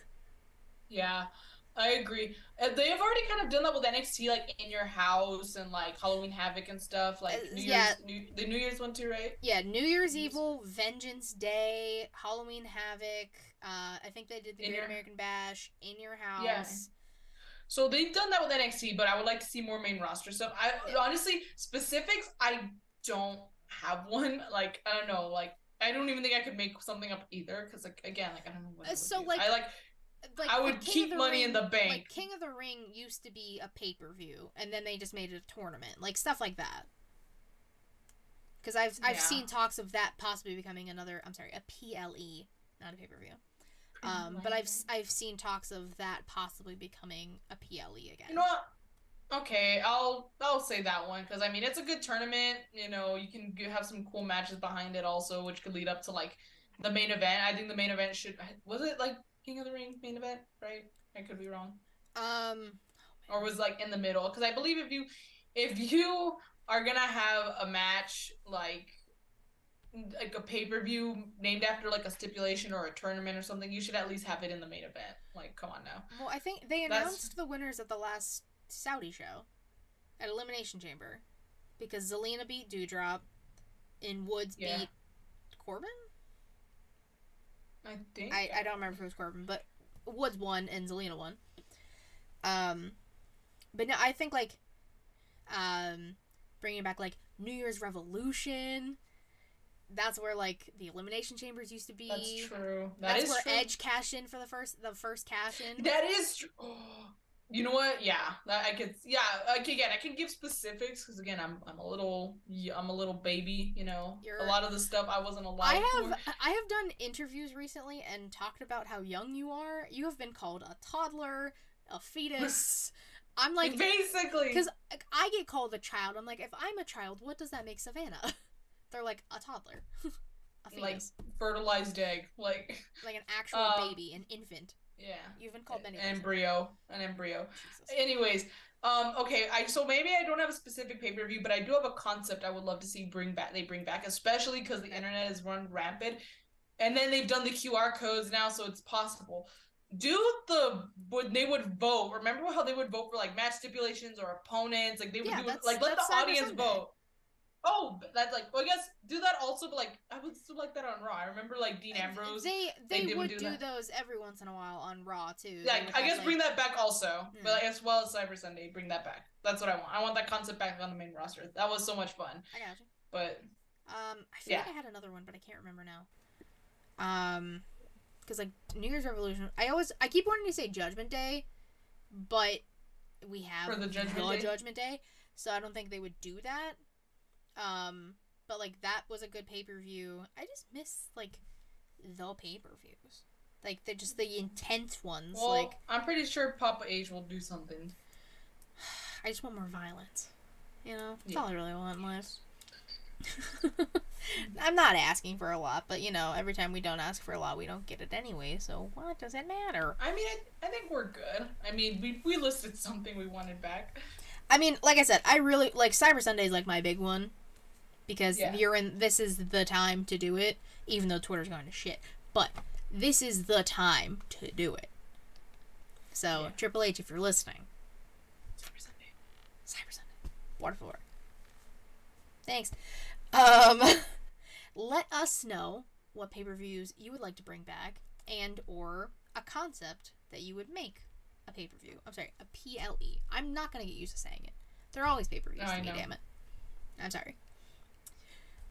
[SPEAKER 2] Yeah, I agree. Uh, they have already kind of done that with NXT, like in your house and like Halloween Havoc and stuff. Like
[SPEAKER 1] Uh,
[SPEAKER 2] New
[SPEAKER 1] yeah.
[SPEAKER 2] Year's, New, the New Year's one too, right?
[SPEAKER 1] yeah new year's
[SPEAKER 2] Yes.
[SPEAKER 1] evil vengeance day halloween havoc uh, i think they did the
[SPEAKER 2] In
[SPEAKER 1] great
[SPEAKER 2] Your-
[SPEAKER 1] american bash in your house
[SPEAKER 2] Yeah. So they've done that with NXT, but I would like to see more main roster stuff. I honestly specifics, I don't have *laughs* one. Like I don't know, like I don't even think I could make something up either. Because like again, like I don't know what.
[SPEAKER 1] Uh, so, like,
[SPEAKER 2] I like
[SPEAKER 1] like
[SPEAKER 2] I would keep
[SPEAKER 1] of the
[SPEAKER 2] money in the bank.
[SPEAKER 1] like king of the ring used to be a pay-per-view and then they just made it a tournament like stuff like that because i've i've
[SPEAKER 2] Yeah.
[SPEAKER 1] seen talks of that possibly becoming another i'm sorry a ple not a pay-per-view Um, but I've s- I've seen talks of that possibly becoming a PLE again.
[SPEAKER 2] You know what? Okay, I'll I'll say that one because I mean it's a good tournament. You know, you can g- have some cool matches behind it also, which could lead up to like the main event. I think the main event should was it like King of the Ring main event, right? I could be wrong,
[SPEAKER 1] Um,
[SPEAKER 2] or was like in the middle because I believe if you if *laughs* you are gonna have a match like like a pay per view named after like a stipulation or a tournament or something, you should at least have it in the main event. Like, come on now.
[SPEAKER 1] well, I think they
[SPEAKER 2] That's-
[SPEAKER 1] announced the winners at the last Saudi show at Elimination Chamber because Zelina beat Doudrop and Woods
[SPEAKER 2] Yeah.
[SPEAKER 1] beat Corbin.
[SPEAKER 2] I think
[SPEAKER 1] I, I don't remember if it was Corbin, but Woods won and Zelina won. Um, but no, I think like, um, bringing back like New Year's Revolution. That's where like the elimination chambers used to be.
[SPEAKER 2] that's true. That
[SPEAKER 1] That's
[SPEAKER 2] is
[SPEAKER 1] where
[SPEAKER 2] true.
[SPEAKER 1] Edge cashed in for the first the first cash in.
[SPEAKER 2] That is true. *gasps* You know what? Yeah, I could. Yeah, okay, again, I can give specifics because again, I'm I'm a little I'm a little baby. You know,
[SPEAKER 1] You're-
[SPEAKER 2] a lot of the stuff I wasn't allowed.
[SPEAKER 1] I have
[SPEAKER 2] For.
[SPEAKER 1] I have done interviews recently and talked about how young you are. You have been called a toddler, a fetus. *laughs* I'm like
[SPEAKER 2] basically
[SPEAKER 1] because I get called a child. I'm like, if I'm a child, what does that make Savannah? *laughs* They're like a toddler. *laughs* A
[SPEAKER 2] like
[SPEAKER 1] fetus.
[SPEAKER 2] fertilized egg, like
[SPEAKER 1] like an actual
[SPEAKER 2] um,
[SPEAKER 1] baby, an infant.
[SPEAKER 2] Yeah,
[SPEAKER 1] You've been called many
[SPEAKER 2] an embryo, an embryo.
[SPEAKER 1] Jesus.
[SPEAKER 2] Anyways, um, okay, I so maybe I don't have a specific pay per view, but I do have a concept I would love to see bring back. They bring back, especially because the internet is run rampant, and then they've done the QR codes now, so it's possible. Do the would they would vote? Remember how they would vote for like match stipulations or opponents? Like they would
[SPEAKER 1] Yeah,
[SPEAKER 2] do like let the audience vote. Oh, that's like well, I guess do that also, but like I would still like that on Raw. I remember like Dean Ambrose.
[SPEAKER 1] They
[SPEAKER 2] they
[SPEAKER 1] they, would
[SPEAKER 2] do
[SPEAKER 1] do, those every once in a while on Raw too.
[SPEAKER 2] Yeah, I guess
[SPEAKER 1] like-
[SPEAKER 2] bring that back also,
[SPEAKER 1] Yeah.
[SPEAKER 2] but like, as well as Cyber Sunday, bring that back. That's what I want. I want that concept back on the main roster. That was so much fun.
[SPEAKER 1] I got you.
[SPEAKER 2] But
[SPEAKER 1] Um, I feel like
[SPEAKER 2] Yeah.
[SPEAKER 1] I had another one, but I can't remember now. Um, because like New Year's Revolution, I always I keep wanting to say Judgment Day, but we have
[SPEAKER 2] For the Judgment Day?
[SPEAKER 1] Judgment Day, so I don't think they would do that. Um, but like that was a good pay per view. I just miss like the pay per views, like the just the intense ones.
[SPEAKER 2] well,
[SPEAKER 1] like
[SPEAKER 2] I'm pretty sure Papa H will do something. *sighs*
[SPEAKER 1] I just want more violence. You know, that's
[SPEAKER 2] Yeah.
[SPEAKER 1] all I really want in life. *laughs* I'm not asking for a lot, but you know, every time we don't ask for a lot, we don't get it anyway. So what does it matter?
[SPEAKER 2] I mean, I, I think we're good. I mean, we we listed something we wanted back.
[SPEAKER 1] I mean, like I said, I really like Cyber Sunday is like my big one because
[SPEAKER 2] Yeah.
[SPEAKER 1] you're in. This is the time to do it, even though Twitter's going to shit. But this is the time to do it. So
[SPEAKER 2] Yeah.
[SPEAKER 1] Triple H, if you're listening,
[SPEAKER 2] Cyber Sunday.
[SPEAKER 1] Cyber Sunday. Wonderful work. Thanks. Um, *laughs* let us know what pay per views you would like to bring back, and or a concept that you would make a pay per view. I'm sorry, a PLE. I'm not gonna get used to saying it. They're always pay per views
[SPEAKER 2] No,
[SPEAKER 1] to me. Damn it. I'm sorry.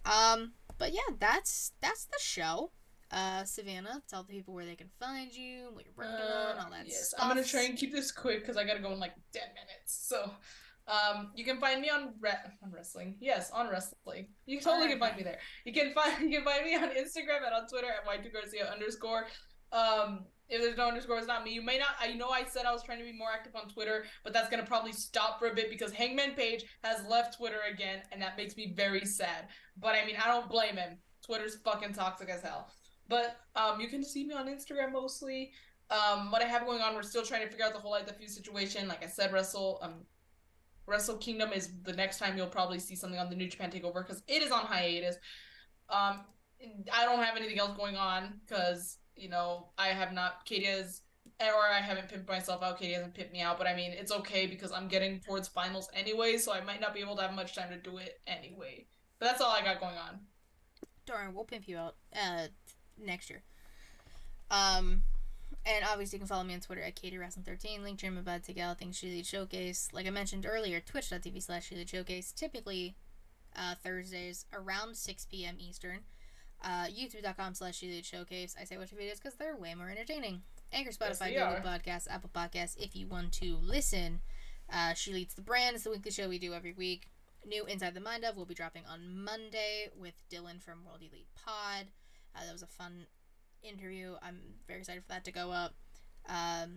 [SPEAKER 1] Um, but yeah, that's that's the show. Uh, Savannah, tell the people where they can find you, what you're working on, all that
[SPEAKER 2] Uh, yes,
[SPEAKER 1] stuff.
[SPEAKER 2] I'm gonna try and keep this quick because I gotta go in like ten minutes. So, um, you can find me on re- on wrestling. Yes, on wrestling. You totally can find me there. You can find *laughs* you can find me on Instagram and on Twitter at y2 garcia underscore. Um, if there's no underscore, it's not me. You may not. I know I said I was trying to be more active on Twitter, but that's gonna probably stop for a bit because Hangman Page has left Twitter again, and that makes me very sad. But I mean, I don't blame him. Twitter's fucking toxic as hell. But um, you can see me on Instagram mostly. Um, what I have going on, we're still trying to figure out the whole like the few situation. Like I said, Wrestle um, Wrestle Kingdom is the next time you'll probably see something on the New Japan Takeover because it is on hiatus. Um, I don't have anything else going on because you know I have not Katie has or I haven't pimped myself out. Katie hasn't pimped me out, but I mean it's okay because I'm getting towards finals anyway, so I might not be able to have much time to do it anyway. But that's all I got going on.
[SPEAKER 1] Darn, we'll pimp you out uh next year. Um, and obviously you can follow me on Twitter at Katie Wrestling 13 link Jim about to Gal Things She Showcase. Like I mentioned earlier, twitch.tv slash She Showcase, typically uh, Thursdays around 6 p.m. Eastern. Uh, YouTube.com slash She Showcase. I say watch your videos because they're way more entertaining. Anchor, Spotify,
[SPEAKER 2] they
[SPEAKER 1] Google. Podcasts, Apple Podcasts. If you want to listen, uh, She Leads the Brand is the weekly show we do every week. New Inside the Mind of will be dropping on Monday with Dylan from World Elite Pod. Uh, that was a fun interview. I'm very excited for that to go up. Um,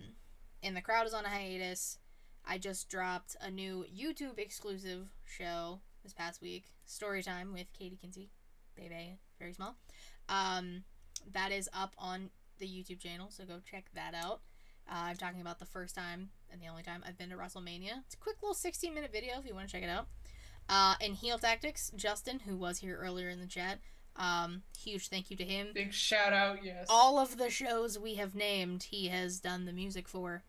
[SPEAKER 1] and the crowd is on a hiatus. I just dropped a new YouTube exclusive show this past week, Storytime with Katie Kinsey, baby, very small. Um, that is up on the YouTube channel, so go check that out. Uh, I'm talking about the first time and the only time I've been to WrestleMania. It's a quick little 16 minute video if you want to check it out. Uh, and Heel Tactics, Justin, who was here earlier in the chat, um, huge thank you to him.
[SPEAKER 2] Big shout out, yes.
[SPEAKER 1] All of the shows we have named, he has done the music for.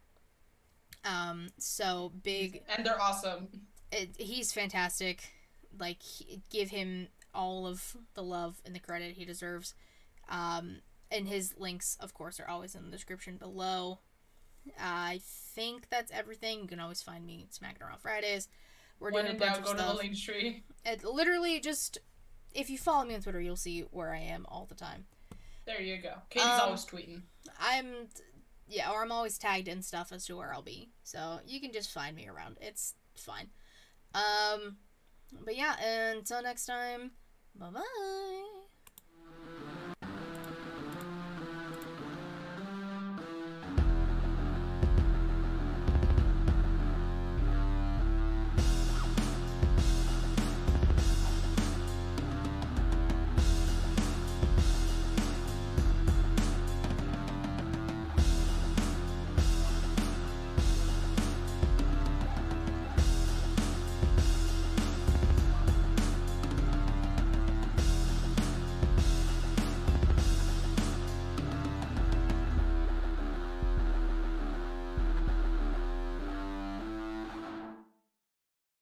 [SPEAKER 1] Um, so big.
[SPEAKER 2] and they're awesome.
[SPEAKER 1] It, he's fantastic. Like, he- give him all of the love and the credit he deserves. Um, and his links, of course, are always in the description below. I think that's everything. You can always find me smacking around Fridays. We're
[SPEAKER 2] when
[SPEAKER 1] doing
[SPEAKER 2] in
[SPEAKER 1] a bunch
[SPEAKER 2] doubt,
[SPEAKER 1] of
[SPEAKER 2] go to
[SPEAKER 1] stuff.
[SPEAKER 2] the link tree.
[SPEAKER 1] It literally just if you follow me on Twitter, you'll see where I am all the time.
[SPEAKER 2] There you go. Katie's
[SPEAKER 1] Um,
[SPEAKER 2] always tweeting.
[SPEAKER 1] I'm yeah, or I'm always tagged in stuff as to where I'll be. So you can just find me around. It's fine. Um but yeah, until next time, bye bye.